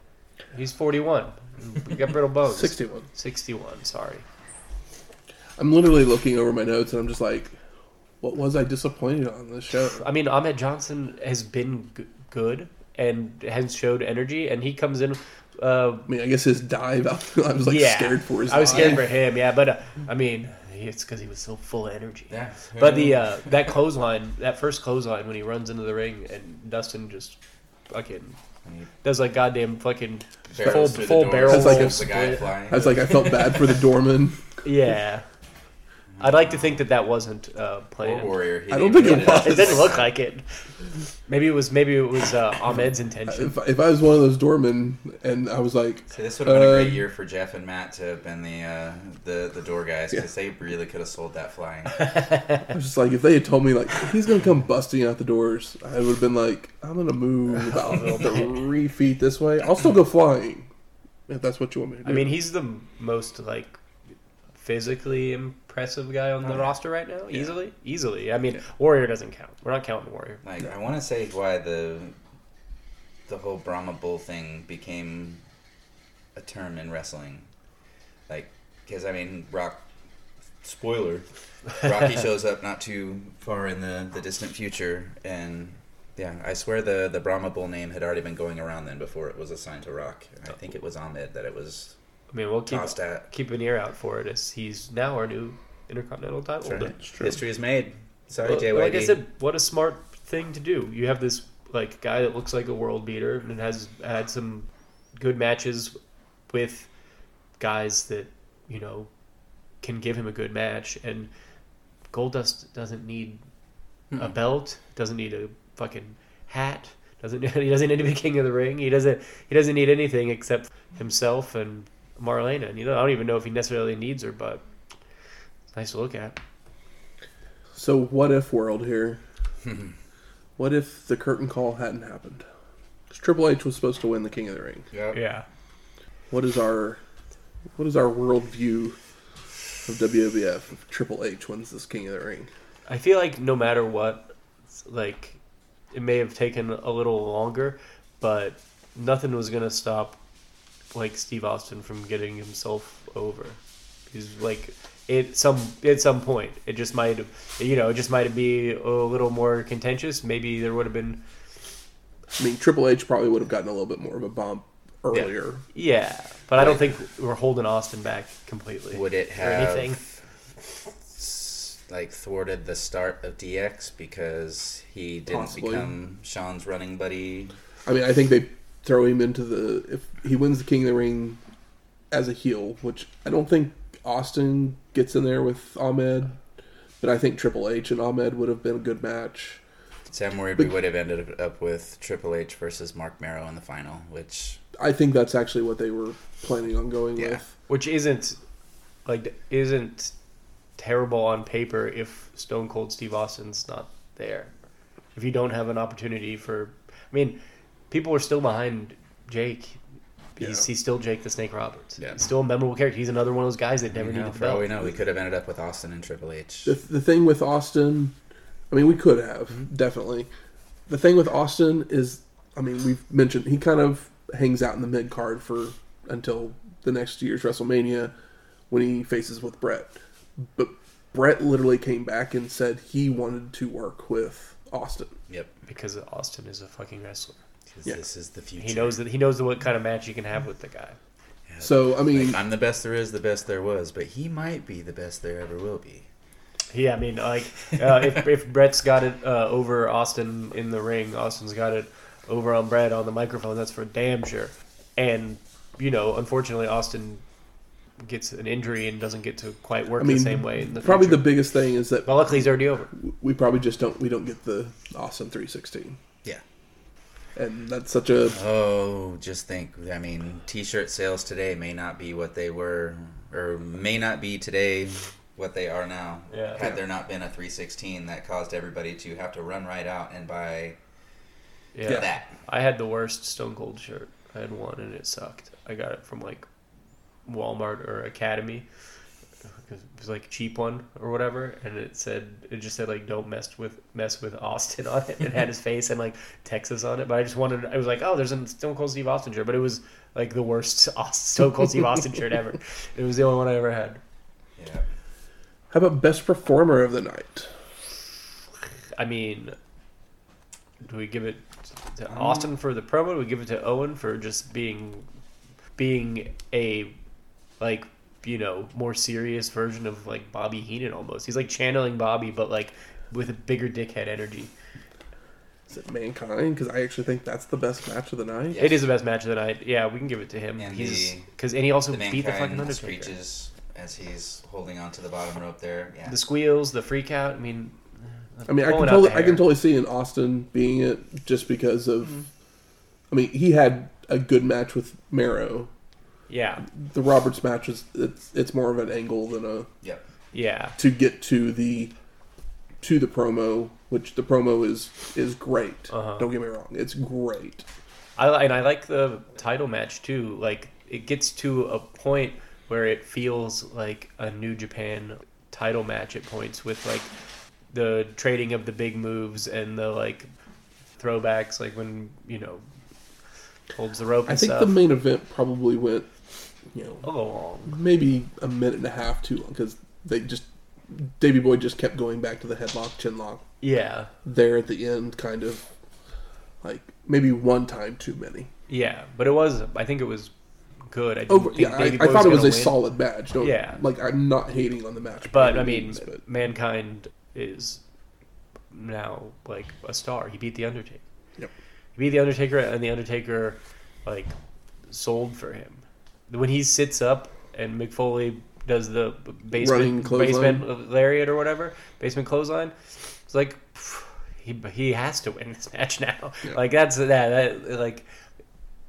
He's forty one. He got brittle bones. Sixty-one. Sixty one. Sorry. I'm literally looking over my notes and I'm just like, what was I disappointed on this show? I mean, Ahmed Johnson has been g- good and has showed energy, and he comes in. Uh, I mean, I guess his dive. I was like yeah, scared for his. I was scared for him. Yeah, but uh, I mean, it's because he was so full of energy. Yeah. But the uh, that clothesline, that first clothesline when he runs into the ring and Dustin just fucking When does like goddamn fucking full barrels through the full barrel That's like a- the guy split. I was like, I felt bad for the doorman. Yeah, I'd like to think that that wasn't uh, Poor planned. Warrior. He I don't think it get It didn't look like it. Maybe it was. Maybe it was uh, Ahmed's intention. If, if I was one of those doormen and I was like, See, this would have been a great Uh, year for Jeff and Matt to have been the uh, the the door guys because they really could have sold that flying. I was just like, if they had told me like he's gonna come busting out the doors, I would have been like, I'm gonna move about three feet this way. I'll still go flying if that's what you want me to do. I mean, he's the most like physically impressive guy on the Oh, roster right now. Yeah. Easily, easily. I mean, Yeah. Warrior doesn't count. We're not counting Warrior. Like I want to say why the the whole Brahma Bull thing became a term in wrestling, like because I mean Rock. Spoiler: Rocky shows up not too far in the, the distant future, and yeah, I swear the the Brahma Bull name had already been going around then before it was assigned to Rock. I think it was Ahmed that it was I mean, we'll keep tossed at. keep an ear out for it as he's now our new Intercontinental title. That's holder. right. It's true. History is made. Sorry, Well, JYD. like I said, what a smart thing to do. You have this like guy that looks like a world beater and has had some good matches with guys that you know can give him a good match. And Goldust doesn't need a belt, doesn't need a fucking hat, doesn't he doesn't need to be king of the ring. He doesn't he doesn't need anything except himself and Marlena. And you know, I don't even know if he necessarily needs her, but it's nice to look at. So what if world here? Hmm. what if the curtain call hadn't happened? 'Cause Triple H was supposed to win the King of the Ring. Yep. Yeah. What is our what is our world view of WWF if Triple H wins this King of the Ring? I feel like no matter what, like it may have taken a little longer, but nothing was gonna stop like Steve Austin from getting himself over. He's like it some at some point it just might have you know it just might be a little more contentious. Maybe there would have been I mean, Triple H probably would have gotten a little bit more of a bump earlier. yeah, but I don't think we're holding Austin back completely. Would it have anything? like thwarted the start of DX because he didn't Possibly. become Shawn's running buddy? I mean, I think they throw him into the if he wins the King of the Ring as a heel, which I don't think Austin gets in there with Ahmed, but I think Triple H and Ahmed would have been a good match. So I'm worried we would have ended up with Triple H versus Marc Mero in the final, which I think that's actually what they were planning on going Yeah. with. which isn't like isn't terrible on paper if Stone Cold Steve Austin's not there. If you don't have an opportunity for, I mean, people are still behind Jake. He's, Yeah. he's still Jake the Snake Roberts. Yeah. He's still a memorable character. He's another one of those guys that never you know, needed the for all we know, we could have ended up with Austin and Triple H. The, the thing with Austin, I mean, we could have Mm-hmm. definitely. The thing with Austin is, I mean, we've mentioned he kind of hangs out in the mid card for until the next year's WrestleMania when he faces with Bret. But Bret literally came back and said he wanted to work with Austin. Yep, because Austin is a fucking wrestler. 'Cause Yeah. this is the future. He knows that he knows what kind of match he can have with the guy. Yeah. So I mean, Like, I'm the best there is, the best there was, but he might be the best there ever will be. Yeah, I mean, like uh, if if Bret's got it uh, over Austin in the ring, Austin's got it over on Brett on the microphone. That's for damn sure. And you know, unfortunately, Austin gets an injury and doesn't get to quite work I mean, the same way in the probably future. the biggest thing is that But luckily, he's already over. we probably just don't we don't get the Austin 316, Yeah. And that's such a Oh, just think. I mean, T-shirt sales today may not be what they were, or may not be today what they are now. Yeah. Had there not been a 316 that caused everybody to have to run right out and buy Yeah. that. I had the worst Stone Cold shirt. I had one and it sucked. I got it from like Walmart or Academy. It was like a cheap one or whatever, and it said it just said like don't mess with mess with Austin on it. It had his face and like Texas on it, but I just wanted. I was like, oh, there's a Stone Cold Steve Austin shirt, but it was like the worst Aus- Stone Cold Steve Austin shirt ever. It was the only one I ever had. Yeah. how about best performer of the night? I mean, do we give it to um, Austin for the promo? Do we give it to Owen for just being being a like you know more serious version of like Bobby Heenan almost? He's like channeling Bobby, but like with a bigger dickhead energy. Is it Mankind? Because I actually think that's the best match of the night. Yeah. It is the best match of the night. Yeah, we can give it to him. And He's because and he also The beat the fucking mankind Undertaker. screeches as he's holding on to the bottom rope there. Yeah. The squeals, the freak out. I mean, I mean, I can totally, I can totally see in Austin being it just because of. Mm-hmm. I mean, he had a good match with Mero. Yeah, The Roberts match is it's it's more of an angle than a yeah yeah. to get to the to the promo, which the promo is is great. Uh-huh. Don't get me wrong, it's great. I and I like the title match too. Like it gets to a point where it feels like a New Japan title match at points with like the trading of the big moves and the like throwbacks, like when you know holds the rope. And I think stuff. the main event probably went, you know, oh, long. maybe a minute and a half too long because they just Davey Boy just kept going back to the headlock, chin lock Yeah, there at the end, kind of like maybe one time too many. yeah, but it was. I think it was good. I didn't Over, think yeah, I, I thought it was a win. solid match. Don't, Yeah. like I'm not hating on the match, But I mean, means, but mankind is now like a star. He beat the Undertaker. Yep. He beat the Undertaker, and the Undertaker like sold for him. When he sits up and Mick Foley does the basement basement lariat or whatever, basement clothesline, it's like phew, he he has to win this match now. Yeah. Like that's that that like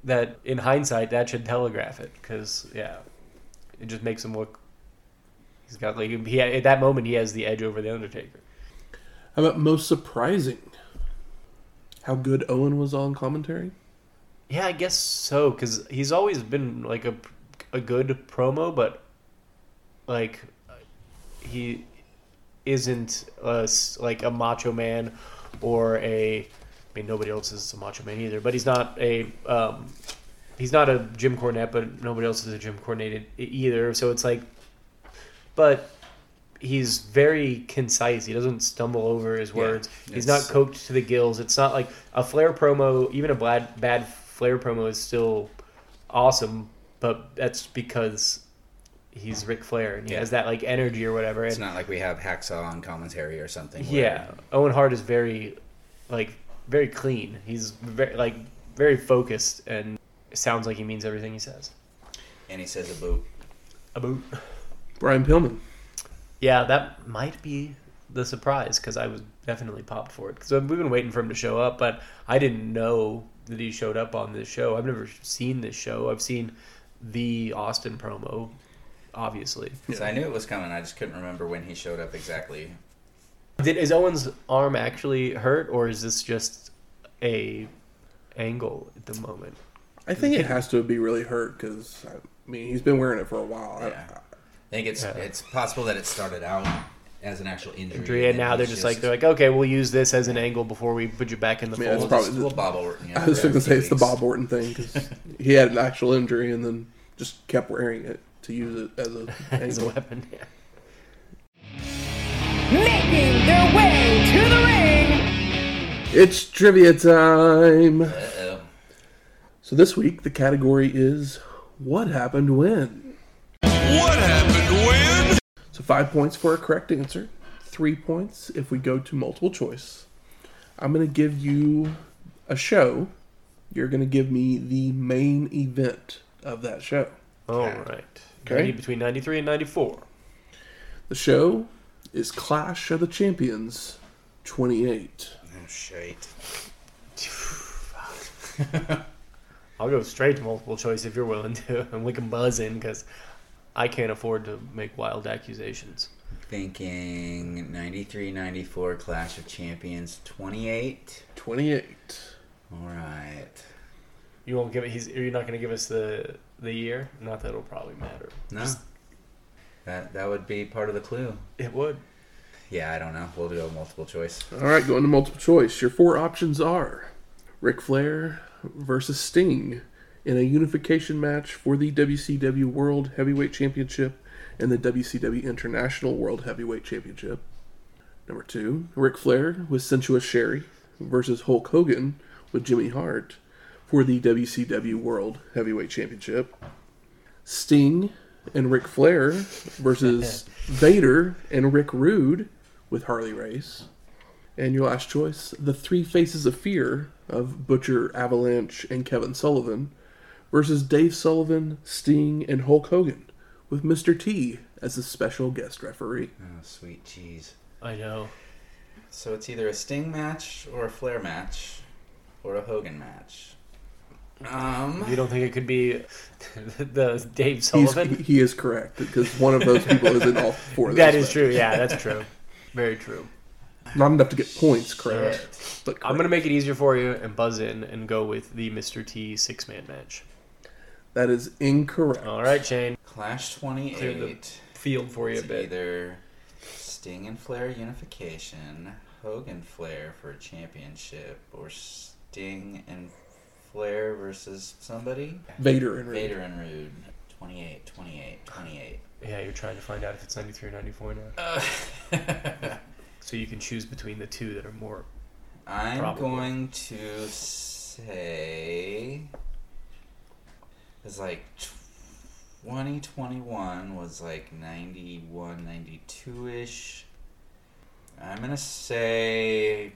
that in hindsight that should telegraph it because yeah, it just makes him look. He's got like he at that moment he has the edge over the Undertaker. how about most surprising? How good Owen was on commentary. Yeah, I guess so because he's always been like a a good promo, but like he isn't a, like a macho man or a. I mean, nobody else is a macho man either, but he's not a. Um, he's not a Jim Cornette, but nobody else is a Jim Cornette either. So it's like, but he's very concise. He doesn't stumble over his Yeah, words. he's not coked to the gills. It's not like a Flair promo. Even a bad bad Flair promo is still awesome, but that's because he's Ric Flair and he Yeah. has that like energy or whatever. It's And not like we have hacksaw on commentary or something. where- yeah, Owen Hart is very, like, very clean. He's very like very focused and it sounds like he means everything he says. and he says a boot. A boot. Brian Pillman. Yeah, that might be the surprise because I was definitely popped for it because we've been waiting for him to show up, but I didn't know that he showed up on this show. I've never seen this show. I've seen the Austin promo, obviously. Because I knew it was coming. I just couldn't remember when he showed up exactly. Did is Owen's arm actually hurt, or is this just a angle at the moment? I think it has to be really hurt because I mean he's been wearing it for a while. I- Yeah. I think it's Yeah. it's possible that it started out as an actual injury, Injury, and now they're he's just like they're like, okay, we'll use this as an angle before we put you back in the Yeah, it's fold. we'll, probably- just, we'll bobble. You know, I was for going to few say it's the. Bob Orton thing because he had an actual injury and then just kept wearing it to use it as a as a weapon. Yeah. making their way to the ring. It's trivia time. Uh-oh. So this week the category is what happened when. What happened when? So five points for a correct answer, three points if we go to multiple choice. I'm going to give you a show. You're going to give me the main event of that show. All right. Okay. 90 between 93 and 94. The show is Clash of the Champions 28. Oh shit. I'll go straight to multiple choice if you're willing to, and we can buzz in because I can't afford to make wild accusations. Thinking 93, 94 Clash of Champions 28. 28. All right. You won't give it. He's. You're not going to give us the the year. Not that it'll probably matter. No. That that would be part of the clue. It would. Yeah, I don't know. We'll do a multiple choice. All right, going to multiple choice. Your four options are Ric Flair versus Sting in a unification match for the WCW World Heavyweight Championship and the WCW International World Heavyweight Championship. Number two, Ric Flair with Sensuous Sherri versus Hulk Hogan with Jimmy Hart for the WCW World Heavyweight Championship. Sting and Ric Flair versus Vader and Rick Rude with Harley Race. And your last choice, the Three Faces of Fear of Butcher, Avalanche, and Kevin Sullivan versus Dave Sullivan, Sting, and Hulk Hogan with Mr. T as the special guest referee. Oh, sweet cheese. I know. So it's either a Sting match or a Flair match or a Hogan match. Um, You don't think it could be the Dave Sullivan? he is correct because one of those people is in all four of those. that is matches. true. Yeah, that's true. Very true. Not enough to get points correct. Shit. But I'm gonna make it easier for you and buzz in and go with the Mr. T six man match. That is incorrect. All right, Shane. Clash Clear the 28. Field for you a bit. either Sting and Flair unification, Hogan Flair for a championship, or Sting and Flair versus somebody. Vader and Rude. Vader and Rude. 28, 28, 28. Yeah, you're trying to find out if it's 93 or 94 now. Uh, So you can choose between the two that are more. I'm Probably. going to say it's like 2021 was like 91, 92 ish. I'm gonna say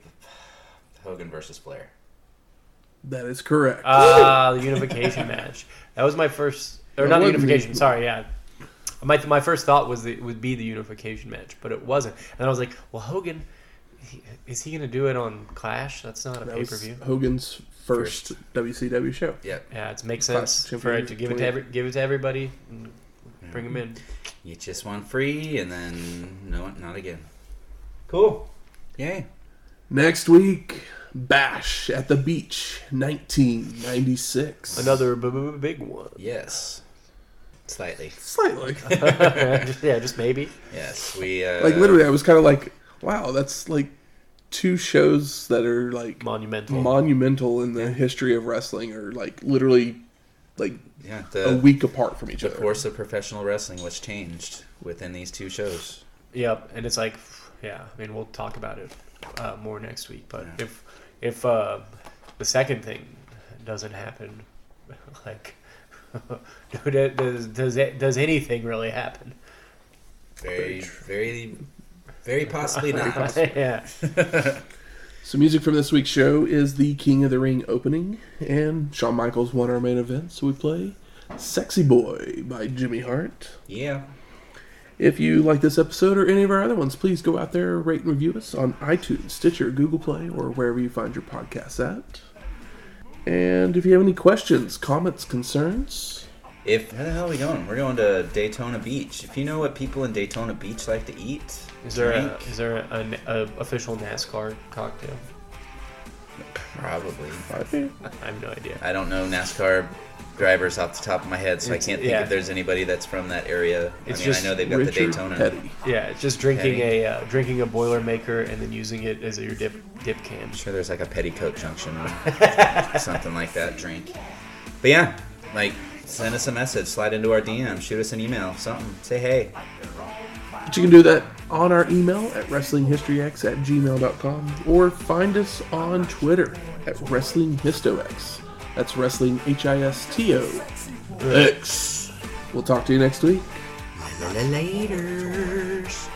Hogan versus Flair. That is correct. Ah, the unification match. That was my first, or That not the unification. the- Sorry, yeah. My my first thought was that it would be the unification match, but it wasn't. And I was like, well, Hogan, he, is he going to do it on Clash? That's not a that pay per view. Hogan's first, WCW show. Yep. Yeah, it makes Clash sense for it to give it to every, give it to everybody, and bring them in. You just won free, and then no, not again. Cool. Yay. Next week, Bash at the Beach, 1996. Another b- b- big one. Yes. Slightly. Slightly. Yeah, just maybe. Yes. We uh, like, literally, I was kind of like, wow, that's like two shows that are like Monumental. monumental in the history of wrestling are like literally like Yeah. a week apart from each the other. The course of professional wrestling was changed within these two shows. Yep, and it's like, yeah. I mean, we'll talk about it uh, more next week. But if if uh, the second thing doesn't happen, like, does does it, does anything really happen? Very, very, very possibly not. yeah. So, music from this week's show is the King of the Ring opening, and Shawn Michaels won our main event, so we play Sexy Boy by Jimmy Hart. Yeah. If you like this episode or any of our other ones, please go out there, rate and review us on iTunes, Stitcher, Google Play, or wherever you find your podcasts at. And if you have any questions, comments, concerns, If how the hell are we going? We're going to Daytona Beach. If you know what people in Daytona Beach like to eat, Is there a, is there a, a, official NASCAR cocktail? probably. I I have no idea. I don't know NASCAR drivers off the top of my head, so It's- I can't think yeah. if there's anybody that's from that area. It's I mean, just I know they've got the Richard Daytona. Petty. Yeah, it's just drinking Petty. a uh, drinking a Boilermaker and then using it as your dip dip can. I'm sure there's like a petticoat junction or something like that drink. But yeah, like send us a message, slide into our DM, shoot us an email, something. Say hey. But you can do that on our email at WrestlingHistoryX at gmail.com or find us on Twitter at WrestlingHistoX. That's Wrestling H I S T O X. We'll talk to you next week. Laters.